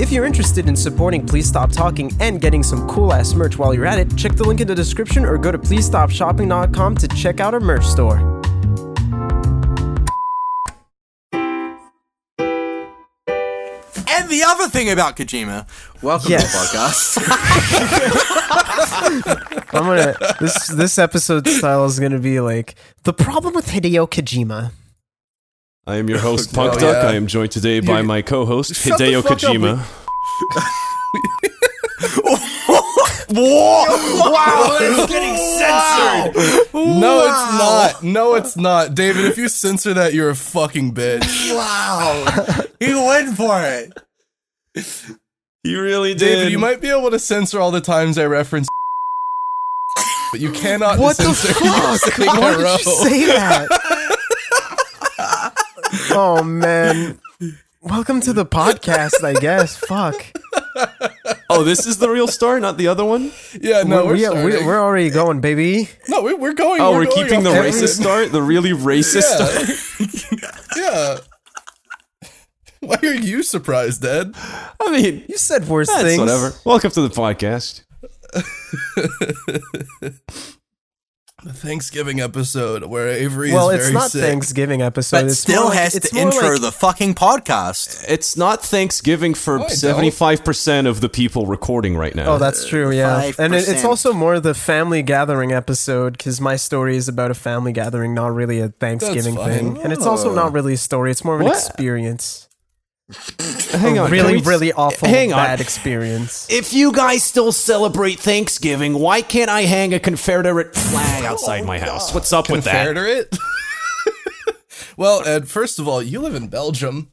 If you're interested in supporting Please Stop Talking and getting some cool ass merch while you're at it, check the link in the description or go to pleasestopshopping.com to check out our merch store. And the other thing about Kojima, welcome Yes. to the podcast. I'm gonna this this episode style is gonna be like the problem with Hideo Kojima. I am your oh, host, Punk Oh, Duck. yeah. I am joined today by my co-host, Shut the Hideo fuck up, Kojima. wow, it's getting censored. No, it's not. No, it's not. David, if you censor that, you're a fucking bitch. Wow, he went for it. You really did. David, you might be able to censor all the times I reference, but you cannot censor What the fuck? saying Why a did you say that? Oh man. Welcome to the podcast, I guess. Fuck. oh, this is the real star, not the other one. Yeah, no, we're, we, starting. we, we're already going, baby. no, we, we're going. Oh, we're, going keeping the off racist start, the really racist start. Yeah. Why are you surprised, Ed? I mean, You said worse that's things. whatever. Welcome to the podcast. The Thanksgiving episode where Avery Well, is it's not sick. Thanksgiving episode. But it's still more like- has it's to more intro like- the fucking podcast. It's not Thanksgiving for I seventy-five percent of the people recording right now. Oh, that's true. Yeah, and it, it's also more the family gathering episode because my story is about a family gathering, not really a Thanksgiving fine. thing, and it's also oh. not really a story. It's more of an What? experience. Hang on. really, we- really awful, hang on. bad experience. If you guys still celebrate Thanksgiving, why can't I hang a Confederate flag outside my oh house? What's up with that? Confederate? well, Ed, first of all, you live in Belgium.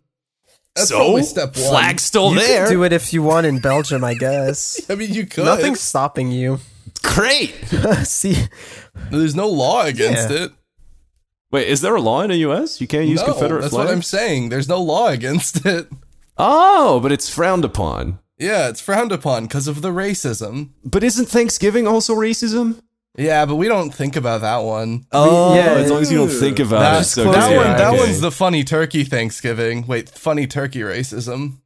That's So, probably step one. flag's still You there. can do it if you want in Belgium, I guess. I mean, you could. Nothing's stopping you. Great. See, There's no law against Yeah. it. Wait, is there a law in the U.S. You can't use no, Confederate that's flag? what I'm saying. There's no law against it. Oh, but it's frowned upon. Yeah, it's frowned upon because of the racism. But isn't Thanksgiving also racism? Yeah, but we don't think about that one. Oh, yeah, as long as you don't oh. think about it. So that one. it. That okay. one's the funny turkey Thanksgiving. Wait, funny turkey racism.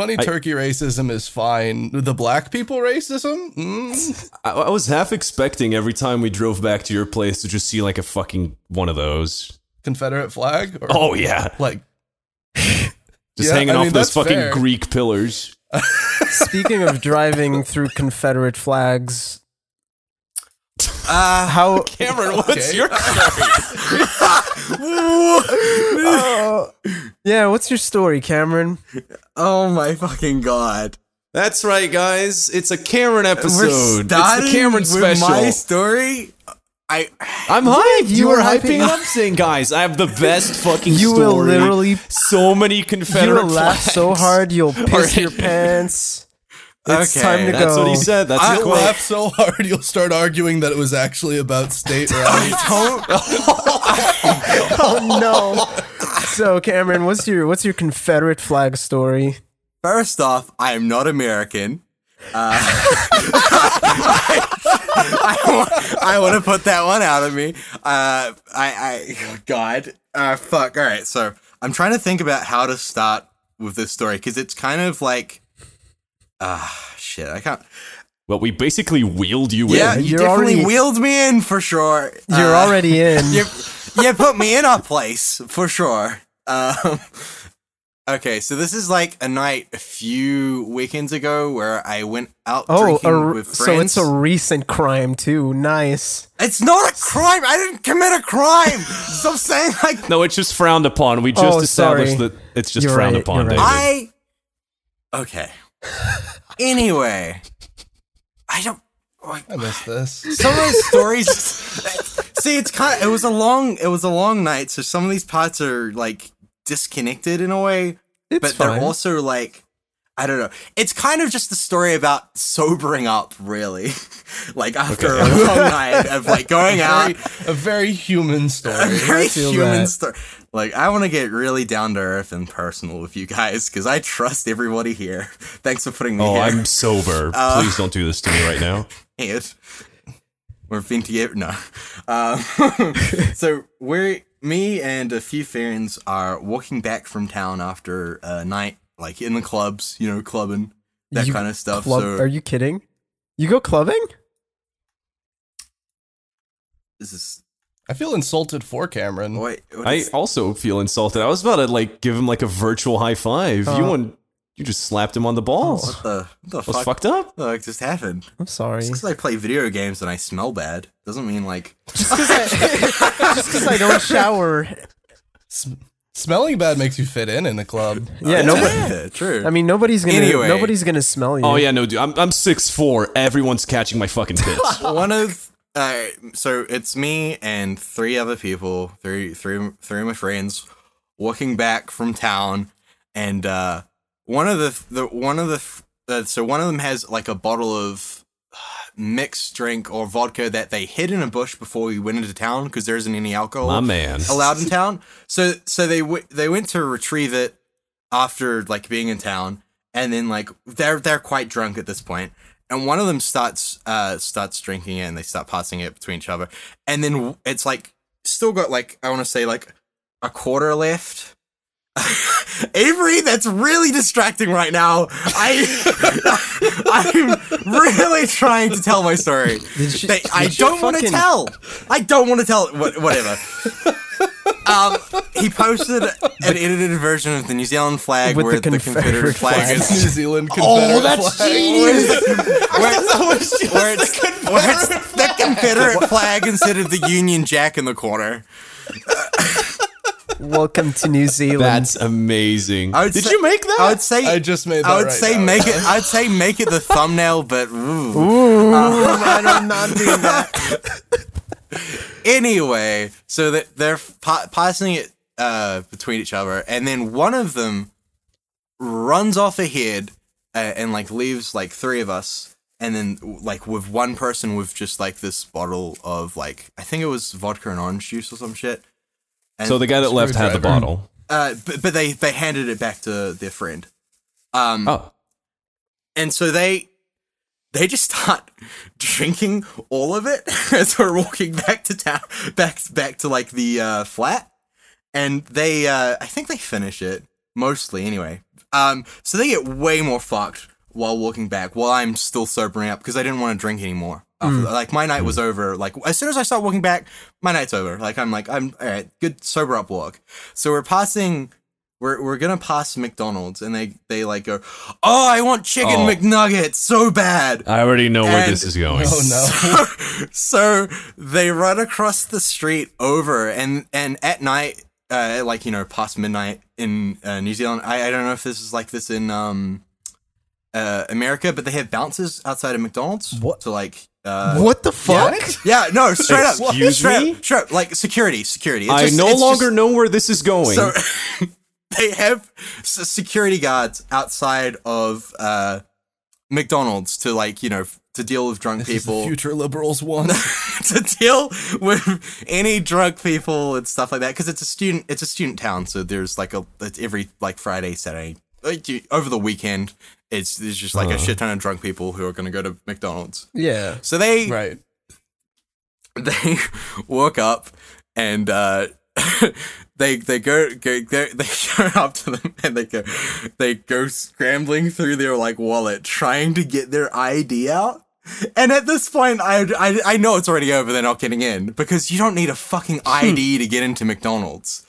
Funny I- turkey racism is fine. The black people racism? Mm. I, I was half expecting every time we drove back to your place to just see like a fucking one of those. Confederate flag? Or Oh yeah, like just Yeah, hanging I off mean, those fucking fair. Greek pillars. speaking of driving through Confederate flags, Uh, how Cameron, what's Okay. your Oh. yeah, what's your story, Cameron? oh my fucking god. That's right, guys. It's a Cameron We're episode. It's the Cameron with special. my story. I I'm hyped. You, you were were hyping hyping up, saying, guys, I have the best fucking story. You story. will literally, so many you Confederate will laugh so hard you'll piss your pants. It's Okay, time to That's go. what he said. That's I- the you'll quote. laugh so hard you'll start arguing that it was actually about state rights. Oh no! So Cameron, what's your what's your Confederate flag story? First off, I am not American. Uh, I, want to put that one out of me. Uh, I, I, oh God, uh, fuck. All right, so I'm trying to think about how to start with this story because it's kind of like, ah, shit. I can't. Well, we basically wheeled you Yeah, in. you You're definitely already- wheeled me in for sure. You're Uh, already in. you, you put me in a place for sure. Um, okay, so this is like a night a few weekends ago where I went out oh, drinking a r- with so it's a recent crime too. Nice. It's not a crime. I didn't commit a crime. Stop saying like No, it's just frowned upon. We just Oh, established sorry. that it's just You're frowned right, upon, right. David. I. Okay. Anyway, I don't. Like, I missed this. some of those stories. see, it's kind. Of, it was a long. It was a long night, so some of these parts are like disconnected in a way. It's but fine. they're also like I don't know. It's kind of just a story about sobering up, really. like after a long night of like going out, Very, a very human story. a very human that. story. Like I want to get really down to earth and personal with you guys because I trust everybody here. Thanks for putting me Oh, here. I'm sober. Uh, Please don't do this to me right now. Ed. We're been together. No. Um, so we're me and a few friends are walking back from town after a night like in the clubs, you know, clubbing that You kind of stuff. Club- so Are you kidding? You go clubbing? this is I feel insulted for Cameron. wait. what I is- also feel insulted. I was about to like give him like a virtual high five. you Uh, want you just slapped him on the balls. what the what the was fuck? fucked up. the fuck just happened? I'm sorry. Just because I play video games and I smell bad doesn't mean like Just because I, I don't shower. S- smelling bad makes you fit in in the club. Yeah, nobody. yeah, true. I mean, nobody's gonna. Anyway. Nobody's gonna smell you. Oh yeah, no, dude. I'm I'm six four. Everyone's catching my fucking piss. one of uh, so it's me and three other people, three three three of my friends, walking back from town, and uh, one of the the one of the uh, so one of them has like a bottle of uh, mixed drink or vodka that they hid in a bush before we went into town because there isn't any alcohol My man. allowed in town. So so they w- they went to retrieve it after like being in town, and then like they're they're quite drunk at this point, and one of them starts uh starts drinking it, and they start passing it between each other, and then it's like still got like I want to say like a quarter left. Avery, that's really distracting right now. I, I'm really trying to tell my story. They- I don't want to tell. I don't want to tell. Whatever. Um, he posted an edited version of the New Zealand flag With where the the Confederate, Confederate flag, flag. is. New Zealand Confederate flag. Where, where it's the, where it's the Confederate flag instead of the Union Jack in the corner. Welcome to New Zealand. That's amazing. I would Did say- you make that? I would say I just made that I would right say now. make it. I'd say make it the thumbnail, but ooh. Ooh, I'm not doing that. anyway, so that they're pa- passing it uh, between each other, and then one of them runs off ahead uh, and like leaves like three of us, and then like with one person with just like this bottle of like I think it was vodka and orange juice or some shit. And, so the guy that left had the bottle. uh, but, but they they handed it back to their friend. Um, Oh, and so they they just start drinking all of it as we're walking back to town back back to like the uh flat. And they uh i think they finish it mostly anyway. Um so they get way more fucked while walking back while i'm still sobering up because i didn't want to drink anymore. After that. like my night was over like as soon as i start walking back my night's over. Like i'm like i'm all right good sober up walk. So we're passing we're, we're gonna pass McDonald's and they they like go, oh I want chicken Oh. McNuggets so bad. I already know where this is going. Oh no. so they run across the street over and and at night, uh, like you know past midnight in uh, New Zealand. I, I don't know if this is like this in um uh America, but they have bouncers outside of McDonald's. What? So like. Uh, What the fuck? Yeah, no, straight up. Excuse straight me? Up, straight up, like security, security. It's I just- no it's just- longer know where this is going. so they have security guards outside of uh, McDonald's to like you know to deal with drunk This people, future liberals want. to deal with any drunk people and stuff like that. Because it's a student, it's a student town, so there's like a it's every like Friday, Saturday, like over the weekend. It's there's just like a shit ton of drunk people who are going to go to McDonald's. Yeah. So they right. they woke up and uh they they go, go, go they go up to them and they go they go scrambling through their like wallet trying to get their ID out. And at this point, I, I I know it's already over. They're not getting in because you don't need a fucking ID hmm. to get into McDonald's.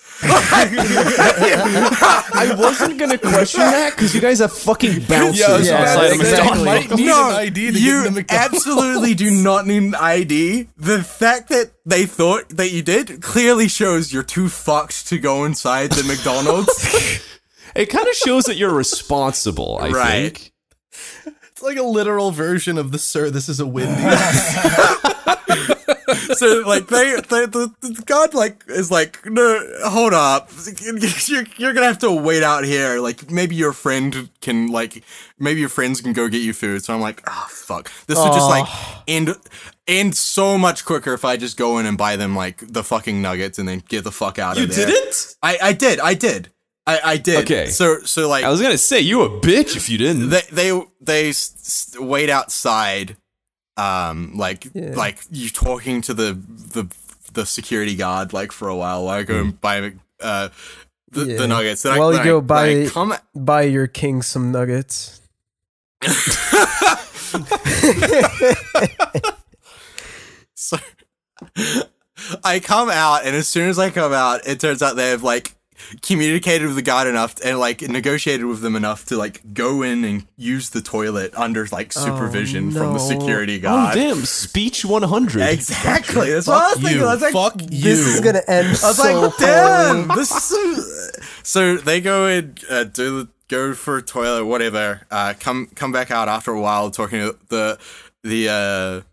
I wasn't gonna question that because you guys have fucking bouncers Yeah, I Yeah, about outside to of say, exactly. you McDonald's. might need an ID to you get into McDonald's. absolutely do not need an ID. The fact that they thought that you did clearly shows you're too fucked to go inside the McDonald's. It kind of shows that you're responsible. I Right. think. It's like a literal version of the "Sir, this is a Wendy's." so like they, they the, the god like is like no hold up. You're, you're gonna have to wait out here. Like maybe your friend can like maybe your friends can go get you food. So i'm like oh fuck. This would just like end end so much quicker if i just go in and buy them like the fucking nuggets and then get the fuck out You of there. didn't? i i did i did. I i did. Okay. so so like I was gonna say you a bitch if you didn't. they they they s- s- wait outside um like Yeah. like you talking to the the the security guard like for a while while i go and buy uh the, Yeah. the nuggets. Then I- While you go I, buy- I come Buy your king some nuggets. So I come out, and as soon as I come out, it turns out they have like communicated with the guard enough and like negotiated with them enough to like go in and use the toilet under like supervision from the no. security Oh guard. damn! Speech 100. Exactly. That's what I was Fuck thinking. you. I was like, Fuck This you. is gonna end I was so like, damn, poorly. this is some... So they go and uh, do the go for a toilet, whatever. Uh, come come back out after a while, talking to the the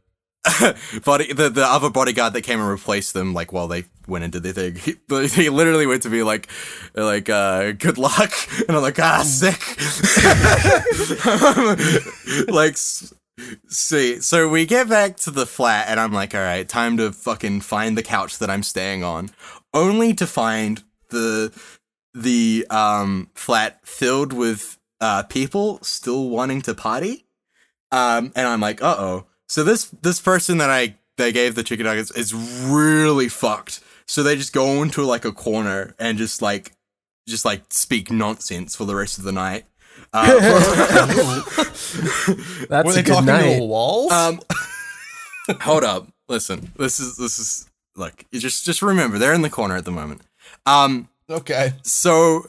uh, body the, the other bodyguard that came and replaced them. Like while they went into the thing, he, he literally went to be like like uh, good luck, and I'm like ah sick. like. See, so we get back to the flat, and I'm like, all right, time to fucking find the couch that I'm staying on, only to find the the um flat filled with uh people still wanting to party. Um, and I'm like, uh oh. So this this person that I they gave the chicken nuggets is really fucked. So they just go into like a corner and just like just like speak nonsense for the rest of the night. Uh, That's Were a they good talking night. to the walls? Um, hold up. Listen, this is this is look. Just just remember they're in the corner at the moment. Um, okay. so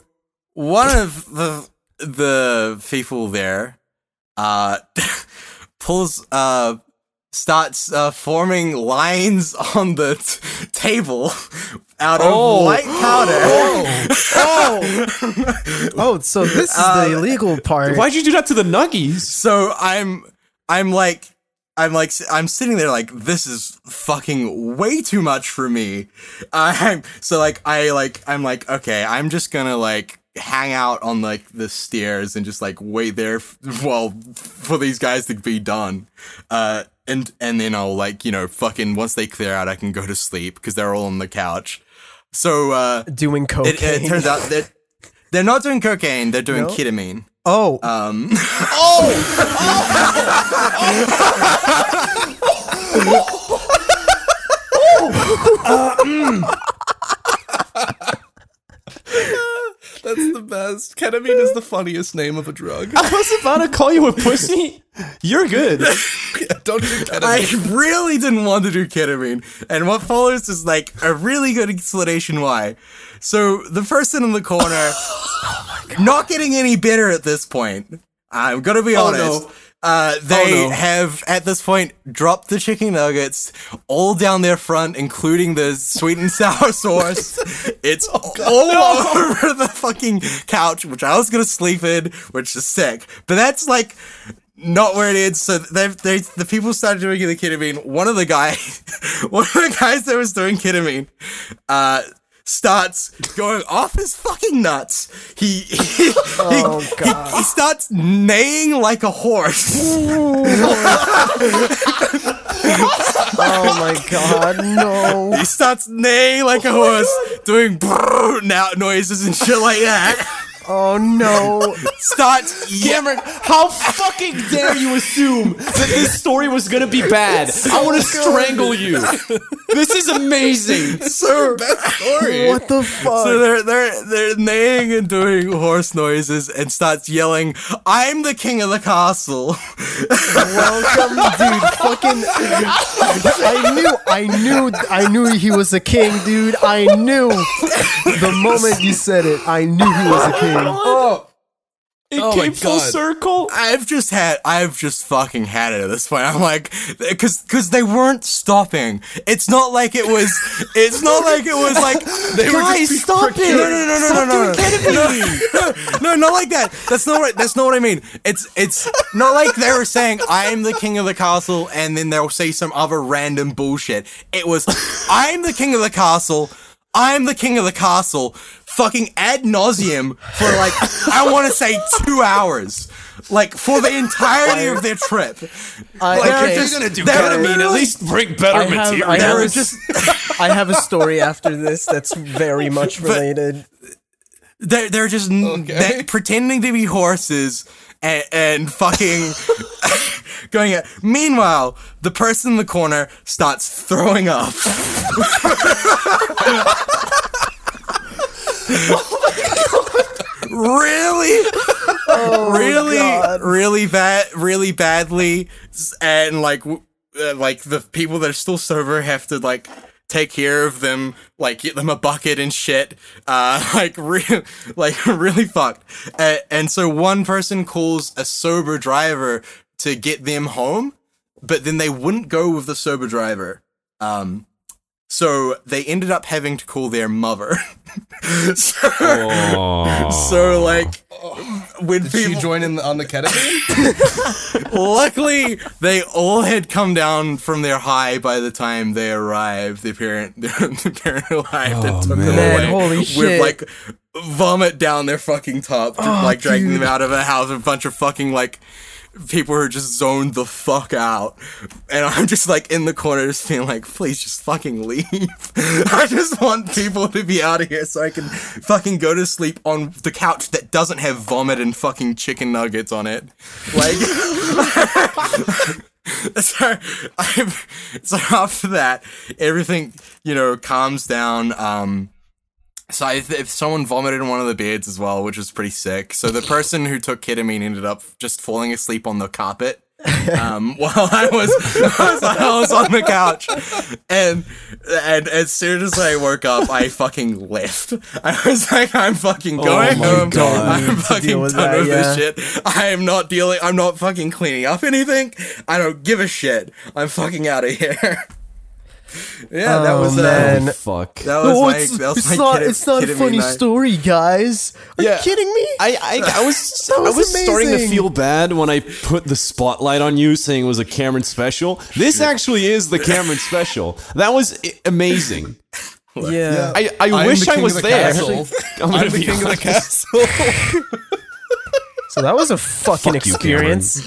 one of the the people there, uh, pulls uh starts uh, forming lines on the t- table out of Oh. white powder. Oh, oh. oh, so this is Uh, the illegal part. Why'd you do that to the nuggies? So I'm I'm like I'm like I'm sitting there like this is fucking way too much for me. I'm so like I like I'm like okay I'm just gonna like hang out on like the stairs and just like wait there f- while for these guys to be done. Uh and and then I'll like you know fucking once they clear out I can go to sleep because they're all on the couch. So uh Doing cocaine. it, it turns out that they're not doing cocaine they're doing No? ketamine. oh, Um oh That's the best. Ketamine is the funniest name of a drug. I was about to call you a pussy. You're good. Don't do ketamine. I really didn't want to do ketamine, and what follows is like a really good explanation why. So the person in the corner, not getting any better at this point. I'm gonna be honest. no. Uh, they Oh, no. have at this point dropped the chicken nuggets all down their front, including the sweet and sour sauce. It's all over the fucking couch, which I was gonna sleep in, which is sick. But that's like not where it is. So they they the people started doing the ketamine. One of the guy, one of the guys that was doing ketamine, uh, starts going off his fucking nuts. He he, Oh, he, God. he, he starts neighing like a horse. oh my god, no. He starts neighing like a horse, doing brrr now noises and shit like that. Oh no. Starts yeah, Cameron, how fucking dare you assume that this story was gonna be bad? I want to strangle you. This is amazing. so best Story. What the fuck? So they're they're they're neighing and doing horse noises and starts yelling, "I'm the king of the castle." Welcome, dude. Fucking. I knew, I knew, I knew he was a king, dude. I knew. The moment you said it, I knew he was a king. Oh, It Oh came full circle. I've just had, I've just fucking had it at this point. I'm like, because because they weren't stopping. It's not like it was. It's not like it was like They were Guys, just stop it. No, no, no, no, no, no, no, no, not like that. That's not what. That's not what I mean. It's it's not like they were saying I'm the king of the castle, and then they'll say some other random bullshit. It was I'm the king of the castle. I'm the king of the castle. Fucking ad nauseum for like I want to say two hours, like for the entirety of their trip. I, Like, okay. they're just- gonna do they're ketamine, at least bring better I have, material. I, have a, just I have a story after this that's very much related. they're they're just Okay. they- pretending to be horses and, and fucking going at. Meanwhile, the person in the corner starts throwing up. Really, really, really bad, really badly, and like, uh, like the people that are still sober have to like take care of them, like get them a bucket and shit, uh, like like really fucked. Uh, and so one person calls a sober driver to get them home, but then they wouldn't go with the sober driver. Um, so they ended up having to call their mother. so, so like when Did she people join in on the ketamine? luckily they all had come down from their high by the time they arrived. The parent their, the parent arrived and oh, took them man. away Holy with shit. like vomit down their fucking top, oh, like dragging them out of a house, a bunch of fucking like people are just zoned the fuck out. And I'm just like in the corner just being like, please just fucking leave. I just want people to be out of here so I can fucking go to sleep on the couch that doesn't have vomit and fucking chicken nuggets on it. Like so I'm so after that, everything, you know, calms down. Um so I, if someone vomited in one of the beds as well, which was pretty sick. So the person who took ketamine ended up just falling asleep on the carpet um, while I was while I was on the couch, and and as soon as I woke up, I fucking left. I was like, I'm fucking going my home. God. I'm fucking with done that, with yeah. this shit. I am not dealing. I'm not fucking cleaning up anything. I don't give a shit. I'm fucking out of here. yeah, that Oh, was uh, man. Oh, fuck. that was Oh, my it's, that was it's my not, kid- it's not a funny night. story, guys. Are Yeah. you kidding me? I, I, I was I was was starting to feel bad when I put the spotlight on you saying it was a Cameron special. This actually is the Cameron special. That was amazing. yeah. I, I I'm wish I was the there. castle. I'm I'm the be king of the castle. So that was a fucking Fuck you, experience.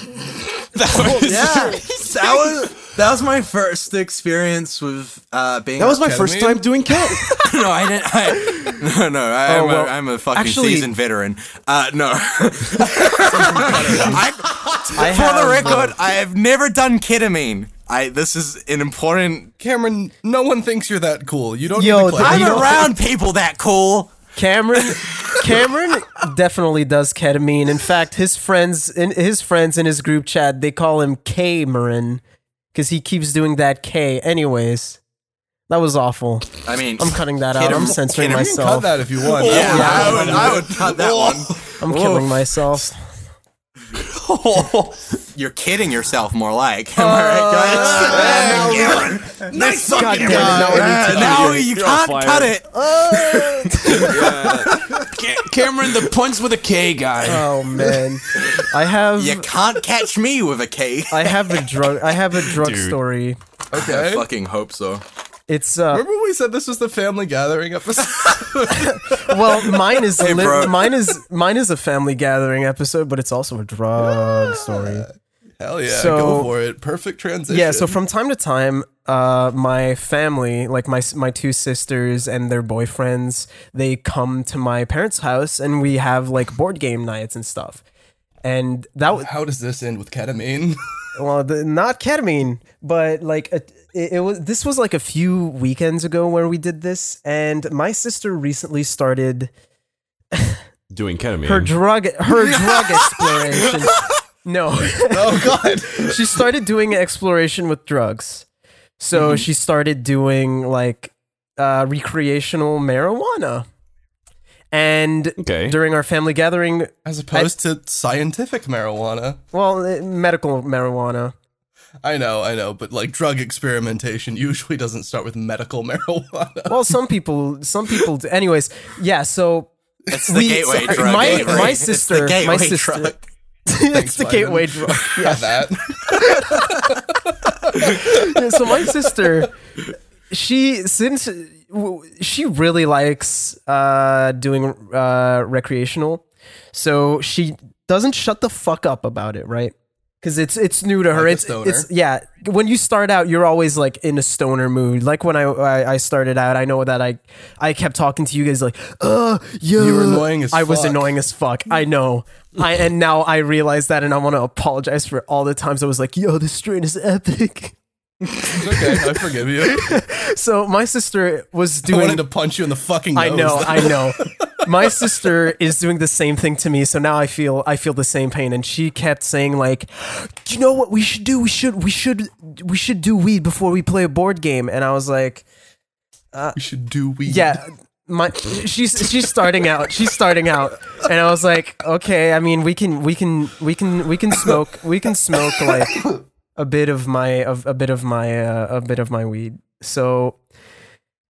That was, Yeah, that was that was my first experience with uh, being. that was my on first time doing cat. ketamine. no, I didn't. I, no, no, I, Oh, am well, a, I'm a fucking actually- seasoned veteran. Uh, no, I, I for have, the record, I have never done ketamine. I this is an important. Cameron, no one thinks you're that cool. You don't Yo, need to claim I'm around people that cool. Cameron Cameron definitely does ketamine. In fact, his friends in his friends in his group chat, they call him K-Marin because he keeps doing that K. Anyways, that was awful. I mean, I'm cutting that out. I'm censoring ketam- You can cut myself. that if you want. Yeah, Yeah. I would. I would cut that one. I'm killing myself. You're kidding yourself, more like. Am I right, guys? Nice God fucking damn it, now I Uh, now You're- you you're can't cut it. Ca- Cameron, the puns with a K guy. Oh man, I have You can't catch me with a K. I have a drug I have a drug Dude. story. Okay. I Okay. fucking hope so. It's uh Remember we said this was the family gathering episode? well mine is Hey, li- mine is mine is a family gathering episode, but it's also a drug story. Hell yeah, So- go for it. Perfect transition. Yeah, so from time to time, uh, my family, like my my two sisters and their boyfriends, they come to my parents' house and we have like board game nights and stuff. And that was how does this end with ketamine? well, the, not ketamine, but like a, it, it was. This was like a few weekends ago where we did this, and my sister recently started Doing ketamine. her drug her drug exploration. No. oh god. she started doing exploration with drugs. So Mm-hmm. she started doing like uh, recreational marijuana. And Okay. during our family gathering, As opposed to scientific marijuana. well, eh, medical marijuana. I know, I know, but like drug experimentation usually doesn't start with medical marijuana. Well, some people, some people. Do. Anyways, yeah. So It's the We- gateway sorry, drug. my- gateway. my It's the sister- my sister- drug. it's the Simon. gateway drug. Yeah, that. Yeah, so my sister she since she really likes uh doing uh recreational so she doesn't shut the fuck up about it right because it's it's new to her. Like it's stoner. it's yeah. When you start out you're always like in a stoner mood. Like when I, I I started out I know that I I kept talking to you guys like uh yeah. You were annoying as I was annoying as fuck. I know. I and now I realize that and I want to apologize for all the times I was like yo this strain is epic It's okay. I forgive you. So my sister was I doing wanted to punch you in the fucking nose. I know, I know. My sister is doing the same thing to me, so now I feel I feel the same pain. And she kept saying like, "Do "You know what we should do? We should we should we should do weed before we play a board game." And I was like, uh, we should do weed. "Yeah." My she's she's starting out. She's starting out, and I was like, "Okay, I mean, we can we can we can we can smoke we can smoke like a bit of my of a bit of my uh, a bit of my weed." So,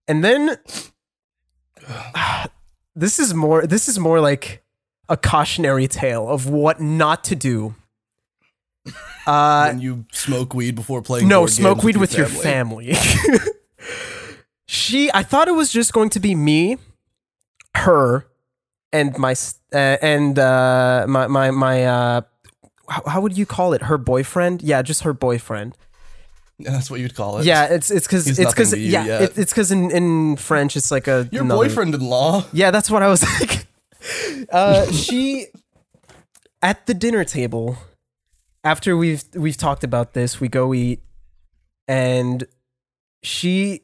and then this is more this is more like a cautionary tale of what not to do. Uh, When you smoke weed before playing. no, smoke weed with your family. family. she, I thought it was just going to be me, her, and my uh, and uh, my my my. How, how would you call it? Her boyfriend? Yeah, just her boyfriend. That's what you'd call it. Yeah, it's it's because it's because yeah, yet. it, it's because in in French it's like a Your another- boyfriend-in-law. Yeah, that's what I was like. Uh, she at the dinner table after we've we've talked about this, we go eat, and she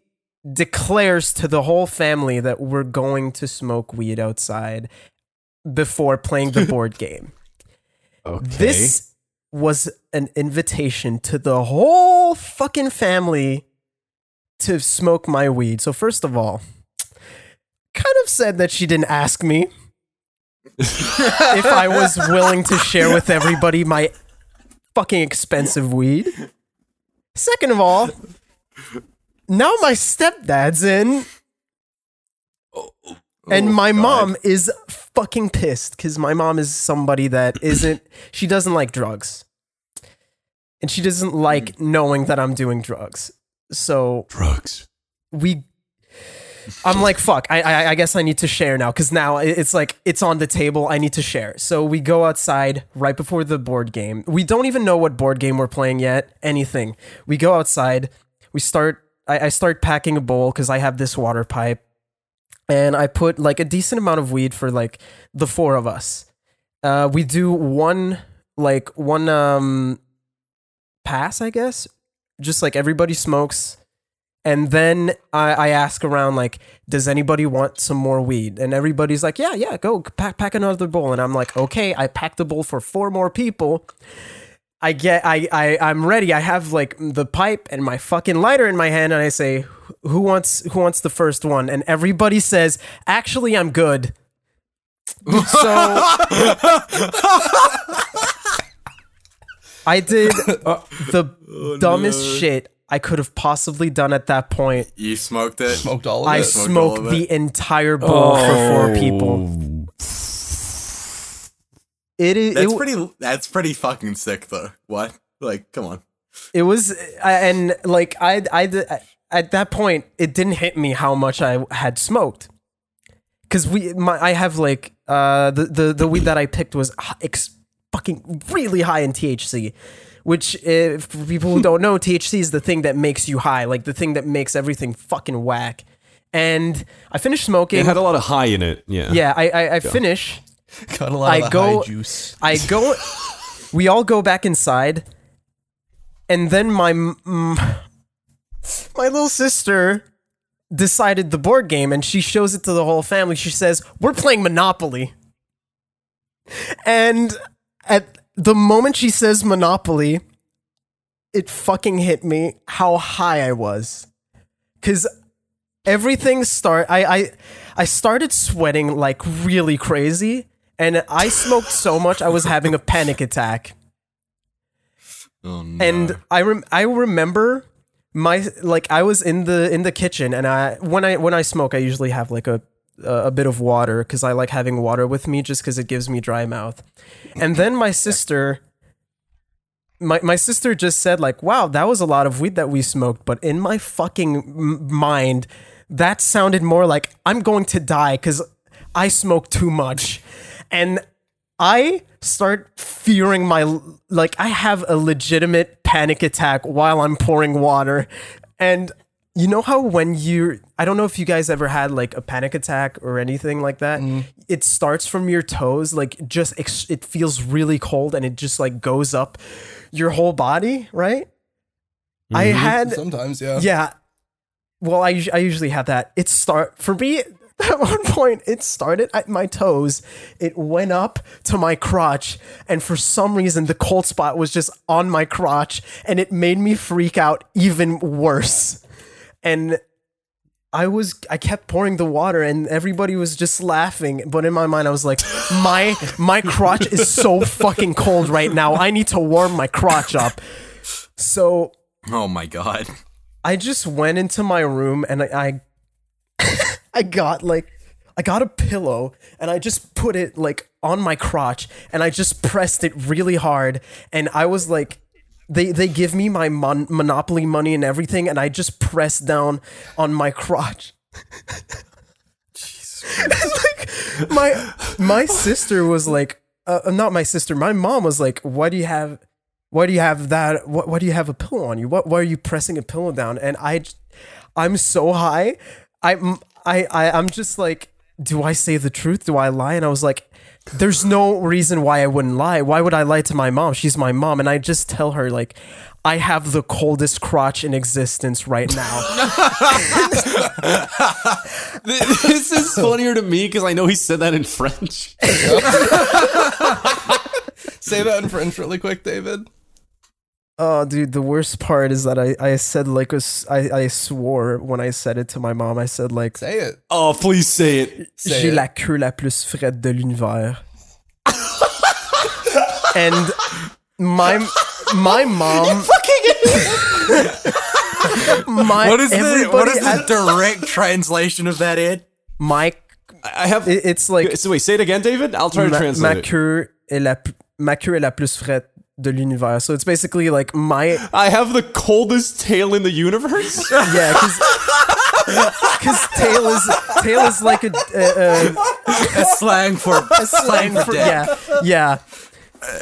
declares to the whole family that we're going to smoke weed outside before playing the board game. Okay. This was an invitation to the whole fucking family to smoke my weed. So first of all, kind of said that she didn't ask me if I was willing to share with everybody my fucking expensive weed. Second of all, now my stepdad's in oh, and my mom is fucking pissed because my mom is somebody that isn't, she doesn't like drugs. And she doesn't like mm. knowing that I'm doing drugs. So drugs. we, I'm like, fuck, I, I, I guess I need to share now because now it's like, it's on the table. I need to share. So we go outside right before the board game. We don't even know what board game we're playing yet, anything. We go outside, we start, I, I start packing a bowl because I have this water pipe and I put like a decent amount of weed for like the four of us. Uh, we do one like one um pass, I guess. Just like everybody smokes, and then I, I ask around like, does anybody want some more weed? And everybody's like, yeah, yeah, go pack pack another bowl. And I'm like, okay, I pack the bowl for four more people. I get I, I I'm ready. I have like the pipe and my fucking lighter in my hand and I say, "Who wants who wants the first one?" And everybody says, "Actually, I'm good." So I did uh, the oh, dumbest shit I could have possibly done at that point. You smoked it. Smoked all of I it. smoked smoked of the entire bowl for four oh. people. It is That's it, pretty. That's pretty fucking sick, though. What? Like, come on. it was and like I I did- at that point it didn't hit me how much I had smoked because we my I have like uh the the the weed that I picked was ex- fucking really high in THC. Which, uh, for people who don't know, THC is the thing that makes you high, like the thing that makes everything fucking whack. And I finished smoking. It had a lot of high in it. Yeah. yeah, I I, I finish. Got a lot I of the go- high juice. I go. we all go back inside, and then my m- my little sister decided the board game, and she shows it to the whole family. She says, "We're playing Monopoly," and at the moment she says Monopoly, it fucking hit me how high I was, because everything start. I I I started sweating like really crazy. And I smoked so much, I was having a panic attack. Oh no. And I rem- I remember my like I was in the in the kitchen, and I when I when I smoke, I usually have like a a bit of water because I like having water with me just because it gives me dry mouth. And then my sister, my my sister just said like, "Wow, that was a lot of weed that we smoked," but in my fucking m- mind, that sounded more like I'm going to die because I smoked too much, and I start fearing my like I have a legitimate panic attack while I'm pouring water. And you know how when you I don't know if you guys ever had like a panic attack or anything like that. Mm-hmm. It starts from your toes like just ex- it feels really cold and it just like goes up your whole body, right? I mm-hmm. had Sometimes, yeah. yeah. Well, I, I usually have that. It start for me at one point. It started at my toes. It went up to my crotch, and for some reason, the cold spot was just on my crotch, and it made me freak out even worse. And I was I kept pouring the water, and everybody was just laughing. But in my mind, I was like, my my crotch is so fucking cold right now. I need to warm my crotch up. So Oh my god. I just went into my room and I I, I got like I got a pillow and I just put it like on my crotch and I just pressed it really hard and I was like they they give me my mon- monopoly money and everything and I just pressed down on my crotch. like my my sister was like uh, not my sister my mom was like why do you have why do you have that why, why do you have a pillow on you? What why are you pressing a pillow down? And I I'm so high i'm i, I i'm just like do i say the truth? Do i lie? And i was like there's no reason why i wouldn't lie. Why would i lie to my mom? She's my mom. And i just tell her like i have the coldest crotch in existence right now. This is funnier to me because I know he said that in French. Say that in French really quick, David. Oh, dude, the worst part is that I, I said like a s I, I swore when I said it to my mom. I said like Say it. Oh, please say it. Say j'ai it. la queue la plus frette de l'univers. and my my mom my What is the everybody what is the at direct translation of that, Ed? my I have. it- it's like so wait, say it again, David. I'll try to ma, translate ma it. queue est la p- ma queue est la plus frette de l'univers. So it's basically like my I have the coldest tail in the universe. yeah cuz cuz tail is tail is like a, a, a A slang for a slang for death. yeah yeah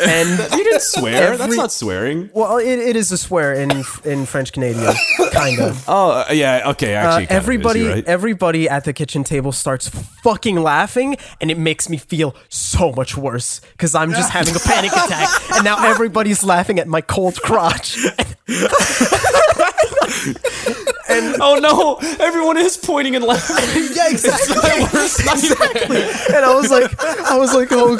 and you didn't swear. That's not swearing. well it, it is a swear in in French Canadian kind of Oh uh, yeah, okay. uh, Actually, kind of is, everybody right. everybody at the kitchen table starts fucking laughing and it makes me feel so much worse because i'm just having a panic attack and now everybody's laughing at my cold crotch oh no! Everyone is pointing and laughing. yeah exactly My worst nightmare. and I was like, I was like, oh,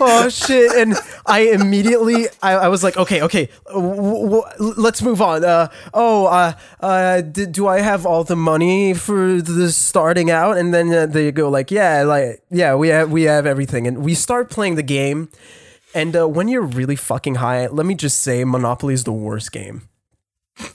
oh shit! And I immediately, I, I was like, okay, okay, w- w- let's move on. Uh, oh, uh, uh, d- do I have all the money for the starting out? And then uh, they go like, yeah, like, yeah, we have, we have everything, and we start playing the game. And uh, when you're really fucking high, let me just say, Monopoly is the worst game.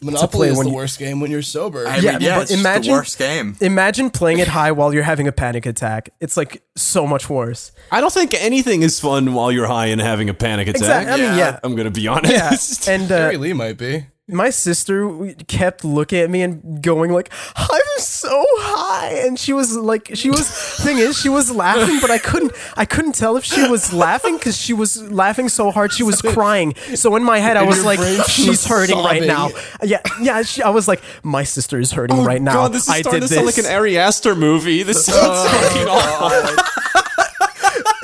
Monopoly is when the you- worst game when you're sober. I Yeah, mean, yeah, but imagine- the worst game. Imagine playing it high while you're having a panic attack. It's like so much worse. I don't think anything is fun while you're high and having a panic attack. Exactly. I mean, yeah. I'm gonna be honest. Yeah. And uh, Gary Lee might be. My sister kept looking at me and going like i'm so high. And she was like she was thing is she was laughing but i couldn't i couldn't tell if she was laughing because she was laughing so hard she was crying. So in my head i was like brain, she was she's hurting right now. Yeah yeah she, i was like my sister is hurting oh, right now. Oh, God, this is i starting did to sound like an Ari Aster movie. This sounds fucking awful.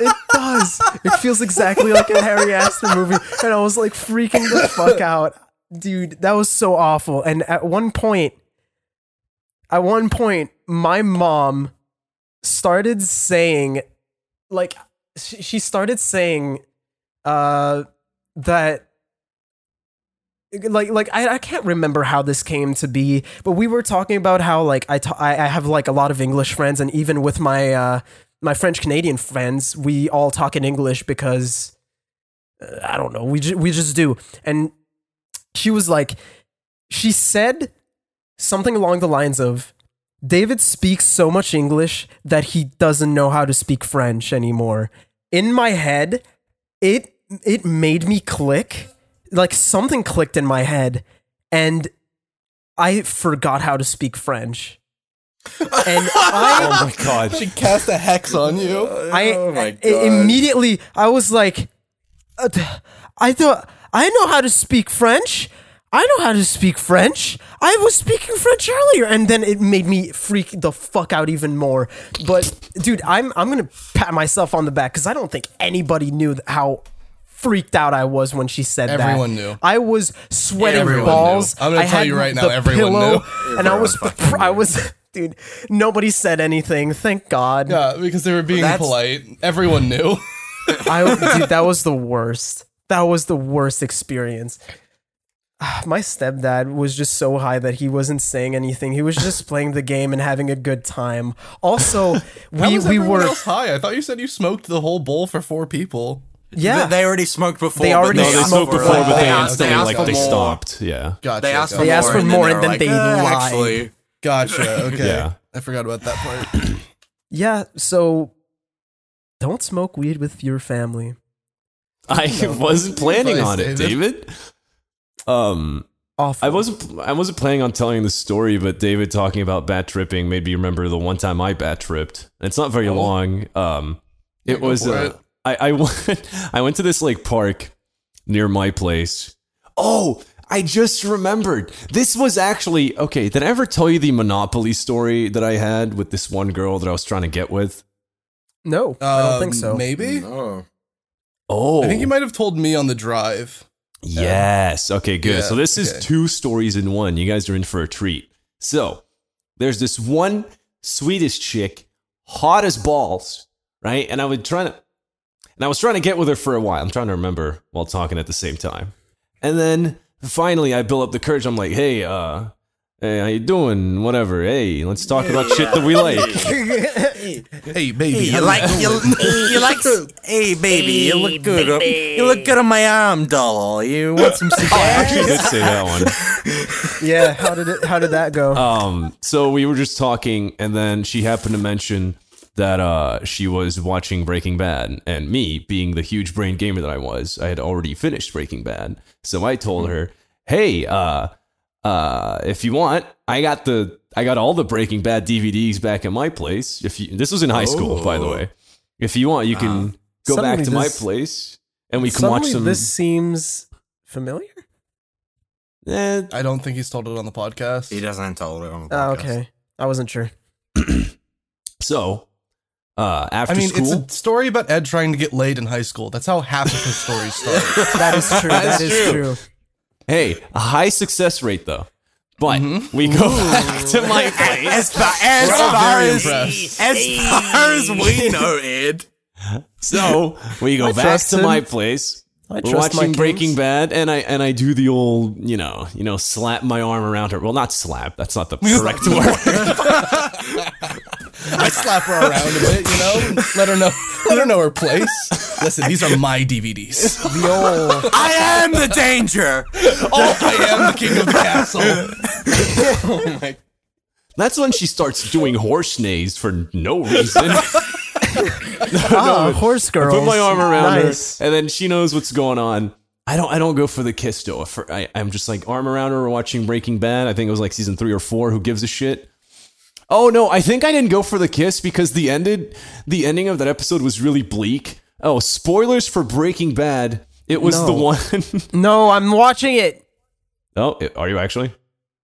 it does. It feels exactly like a Ari Aster movie. And i was like freaking the fuck out dude that was so awful. And at one point at one point my mom started saying like she started saying uh that like like I, I can't remember how this came to be but we were talking about how like I ta- I I have like a lot of english friends and even with my uh my french canadian friends we all talk in english because uh, i don't know we ju- we just do. And she was like she said something along the lines of David speaks so much English that he doesn't know how to speak French anymore. In my head, it it made me click. Like something clicked in my head and I forgot how to speak French. And I Oh my god. She cast a hex on you. I, Oh my God. immediately I was like, uh, I thought I know how to speak French. I know how to speak French. I was speaking French earlier, and then it made me freak the fuck out even more. But dude, I'm I'm gonna pat myself on the back because I don't think anybody knew how freaked out I was when she said that. Everyone knew. I was sweating Everyone balls. knew. I'm gonna I tell you right now, everyone pillow, knew. And I was, I was, dude. Nobody said anything. Thank God. Yeah, because they were being That's- polite. Everyone knew. I, dude, that was the worst. That was the worst experience. Ah, My stepdad was just so high that he wasn't saying anything. He was just playing the game and having a good time. Also, we was we were else high. I thought you said you smoked the whole bowl for four people. yeah. They already smoked before. They already No, they smoked for before, but they asked- instantly asked like for they more. stopped. Yeah. Gotcha. They asked for. They asked more, for and more, they and then like, they "Uh, lied." Actually, Gotcha. Okay. Yeah. I forgot about that part. yeah. So don't smoke weed with your family. I wasn't planning on it, David. David. Um, Awful. I wasn't. I wasn't planning on telling the story, but David talking about bat tripping made me remember the one time I bat tripped. It's not very Oh. long. Um, it go was. Uh, it. I I went. I went to this like park near my place. Oh, I just remembered. This was actually okay. Did I ever tell you the Monopoly story that I had with this one girl that I was trying to get with? no, I don't think Um, so. Maybe. no. Oh, I think you might have told me on the drive. Yes. Okay, good. Yeah, so this is two stories in one. You guys are in for a treat. So there's this one Swedish chick, hot as balls, right? And I was trying to and I was trying to get with her for a while. I'm trying to remember while talking at the same time. And then finally I build up the courage. I'm like, hey, uh, hey, how you doing? Whatever. Hey, let's talk about shit that we like. Hey, baby. You like you, you like hey baby you look good on- you look good on my arm doll you want some I actually did say that one. yeah. How did it? How did that go? Um, so we were just talking, and then she happened to mention that uh, she was watching Breaking Bad, and me, being the huge brain gamer that I was, I had already finished Breaking Bad. So I told her, "Hey, uh, uh, if you want, I got the I got all the Breaking Bad DVDs back at my place. If you, this was in high school, by the way, if you want, you can go back Suddenly to my place." And we can watch some. this seems familiar. Eh, I don't think he's told it on the podcast. he doesn't tell it on the Oh, podcast. okay. I wasn't sure. so, uh, after I mean, school, it's a story about Ed trying to get laid in high school. That's how half of his stories start. That is true. That that is is true. true. Hey, a high success rate though. But Mm-hmm. we go back to my place. As far as, far as, as far as we know, Ed, So we go I back to him. my place. I We're trust my watching Breaking. Bad, and I and I do the old, you know, you know, slap my arm around her. Well, not slap. That's not the correct word. I slap her around a bit, you know, let her know, let her know her place. Listen, these are my DVDs. The old. I am the danger. Oh, I am the king of the castle. Oh my. That's when she starts doing horse neighs for no reason. Ah, horse girl. Put my arm around nice. her, and then she knows what's going on. I don't. I don't go for the kiss though. For, I, I'm just like arm around her. We're watching Breaking Bad. I think it was like season three or four. Who gives a shit? Oh no, I think I didn't go for the kiss because the ended. The ending of that episode was really bleak. Oh, spoilers for Breaking Bad. It was No. the one. No, I'm watching it. oh, are you actually?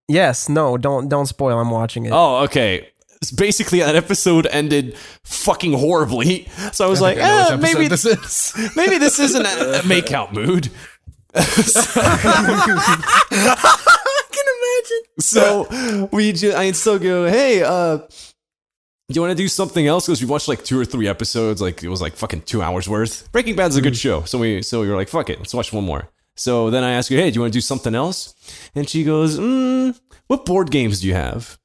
Yes. No. Don't don't spoil. I'm watching it. Oh, okay. It's basically, that episode ended fucking horribly. So I was like, I eh, maybe this is. maybe this isn't a, a make out mood. Imagine. So we just, I still go, hey, uh, do you want to do something else? Because we watched like two or three episodes, like it was like fucking two hours worth. Breaking Bad's a good show, so we so we were like, fuck it, let's watch one more. So then I asked her, hey, do you want to do something else? And she goes, mm, what board games do you have?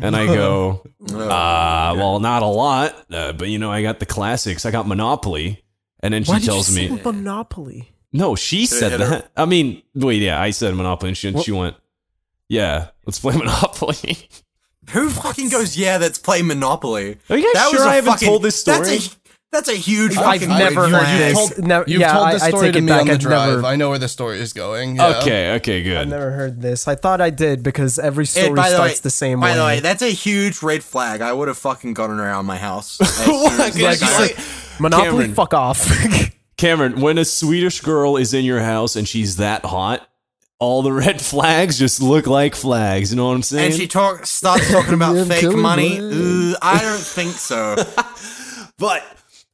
And I go, uh, well, not a lot, uh, but you know, I got the classics. I got Monopoly. And then she Why did tells you me, say Monopoly? no, she said that. I mean, wait, yeah, I said Monopoly, and she, and she went, yeah, let's play Monopoly. Who fucking goes? Yeah, let's play Monopoly. Are you guys sure a I haven't told this That's story? a, that's a huge. I've never heard flag. this. told- No, You've yeah, told I, this I story to me back. on the I've drive. never, I know where the story is going. Yeah. Okay, okay, good. I've never heard this. I thought I did because every Ed, story by the starts way, the same by way. By the way, that's a huge red flag. I would have fucking gotten around my house. What? like, like, Monopoly, Cameron. fuck off. Cameron, when a Swedish girl is in your house and she's that hot, all the red flags just look like flags. You know what I'm saying? and she talk starts talking about Yeah, fake money. Ugh, I don't think so. but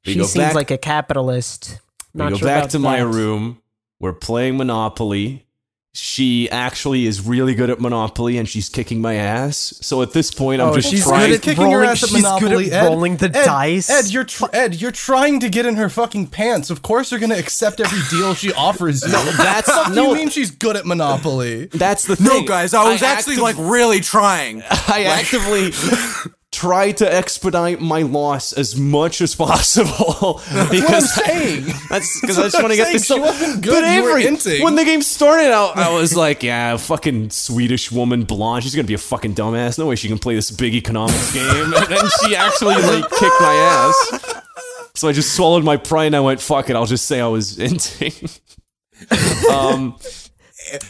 she seems back. like a capitalist. We go sure back about to my room. We're playing Monopoly. She actually is really good at Monopoly and she's kicking my ass. So at this point, I'm Oh, just she's trying. good at kicking your rolling- ass at she's good at Ed. rolling the Ed, dice. Ed, you're tr- Ed, you're trying to get in her fucking pants. Of course, you're gonna accept every deal she offers you. that's Fuck no. you mean she's good at Monopoly? That's the thing. No, guys, I was actually active- like really trying. I actively try to expedite my loss as much as possible That's what I'm because saying. that's because I just want to get this. saying. She wasn't good, But Avery, when the game started out, I was like, "Yeah, fucking Swedish woman, blonde. She's gonna be a fucking dumbass. No way she can play this big economics game." And then she actually like kicked my ass. So I just swallowed my pride and I went, "Fuck it, I'll just say I was inting." um,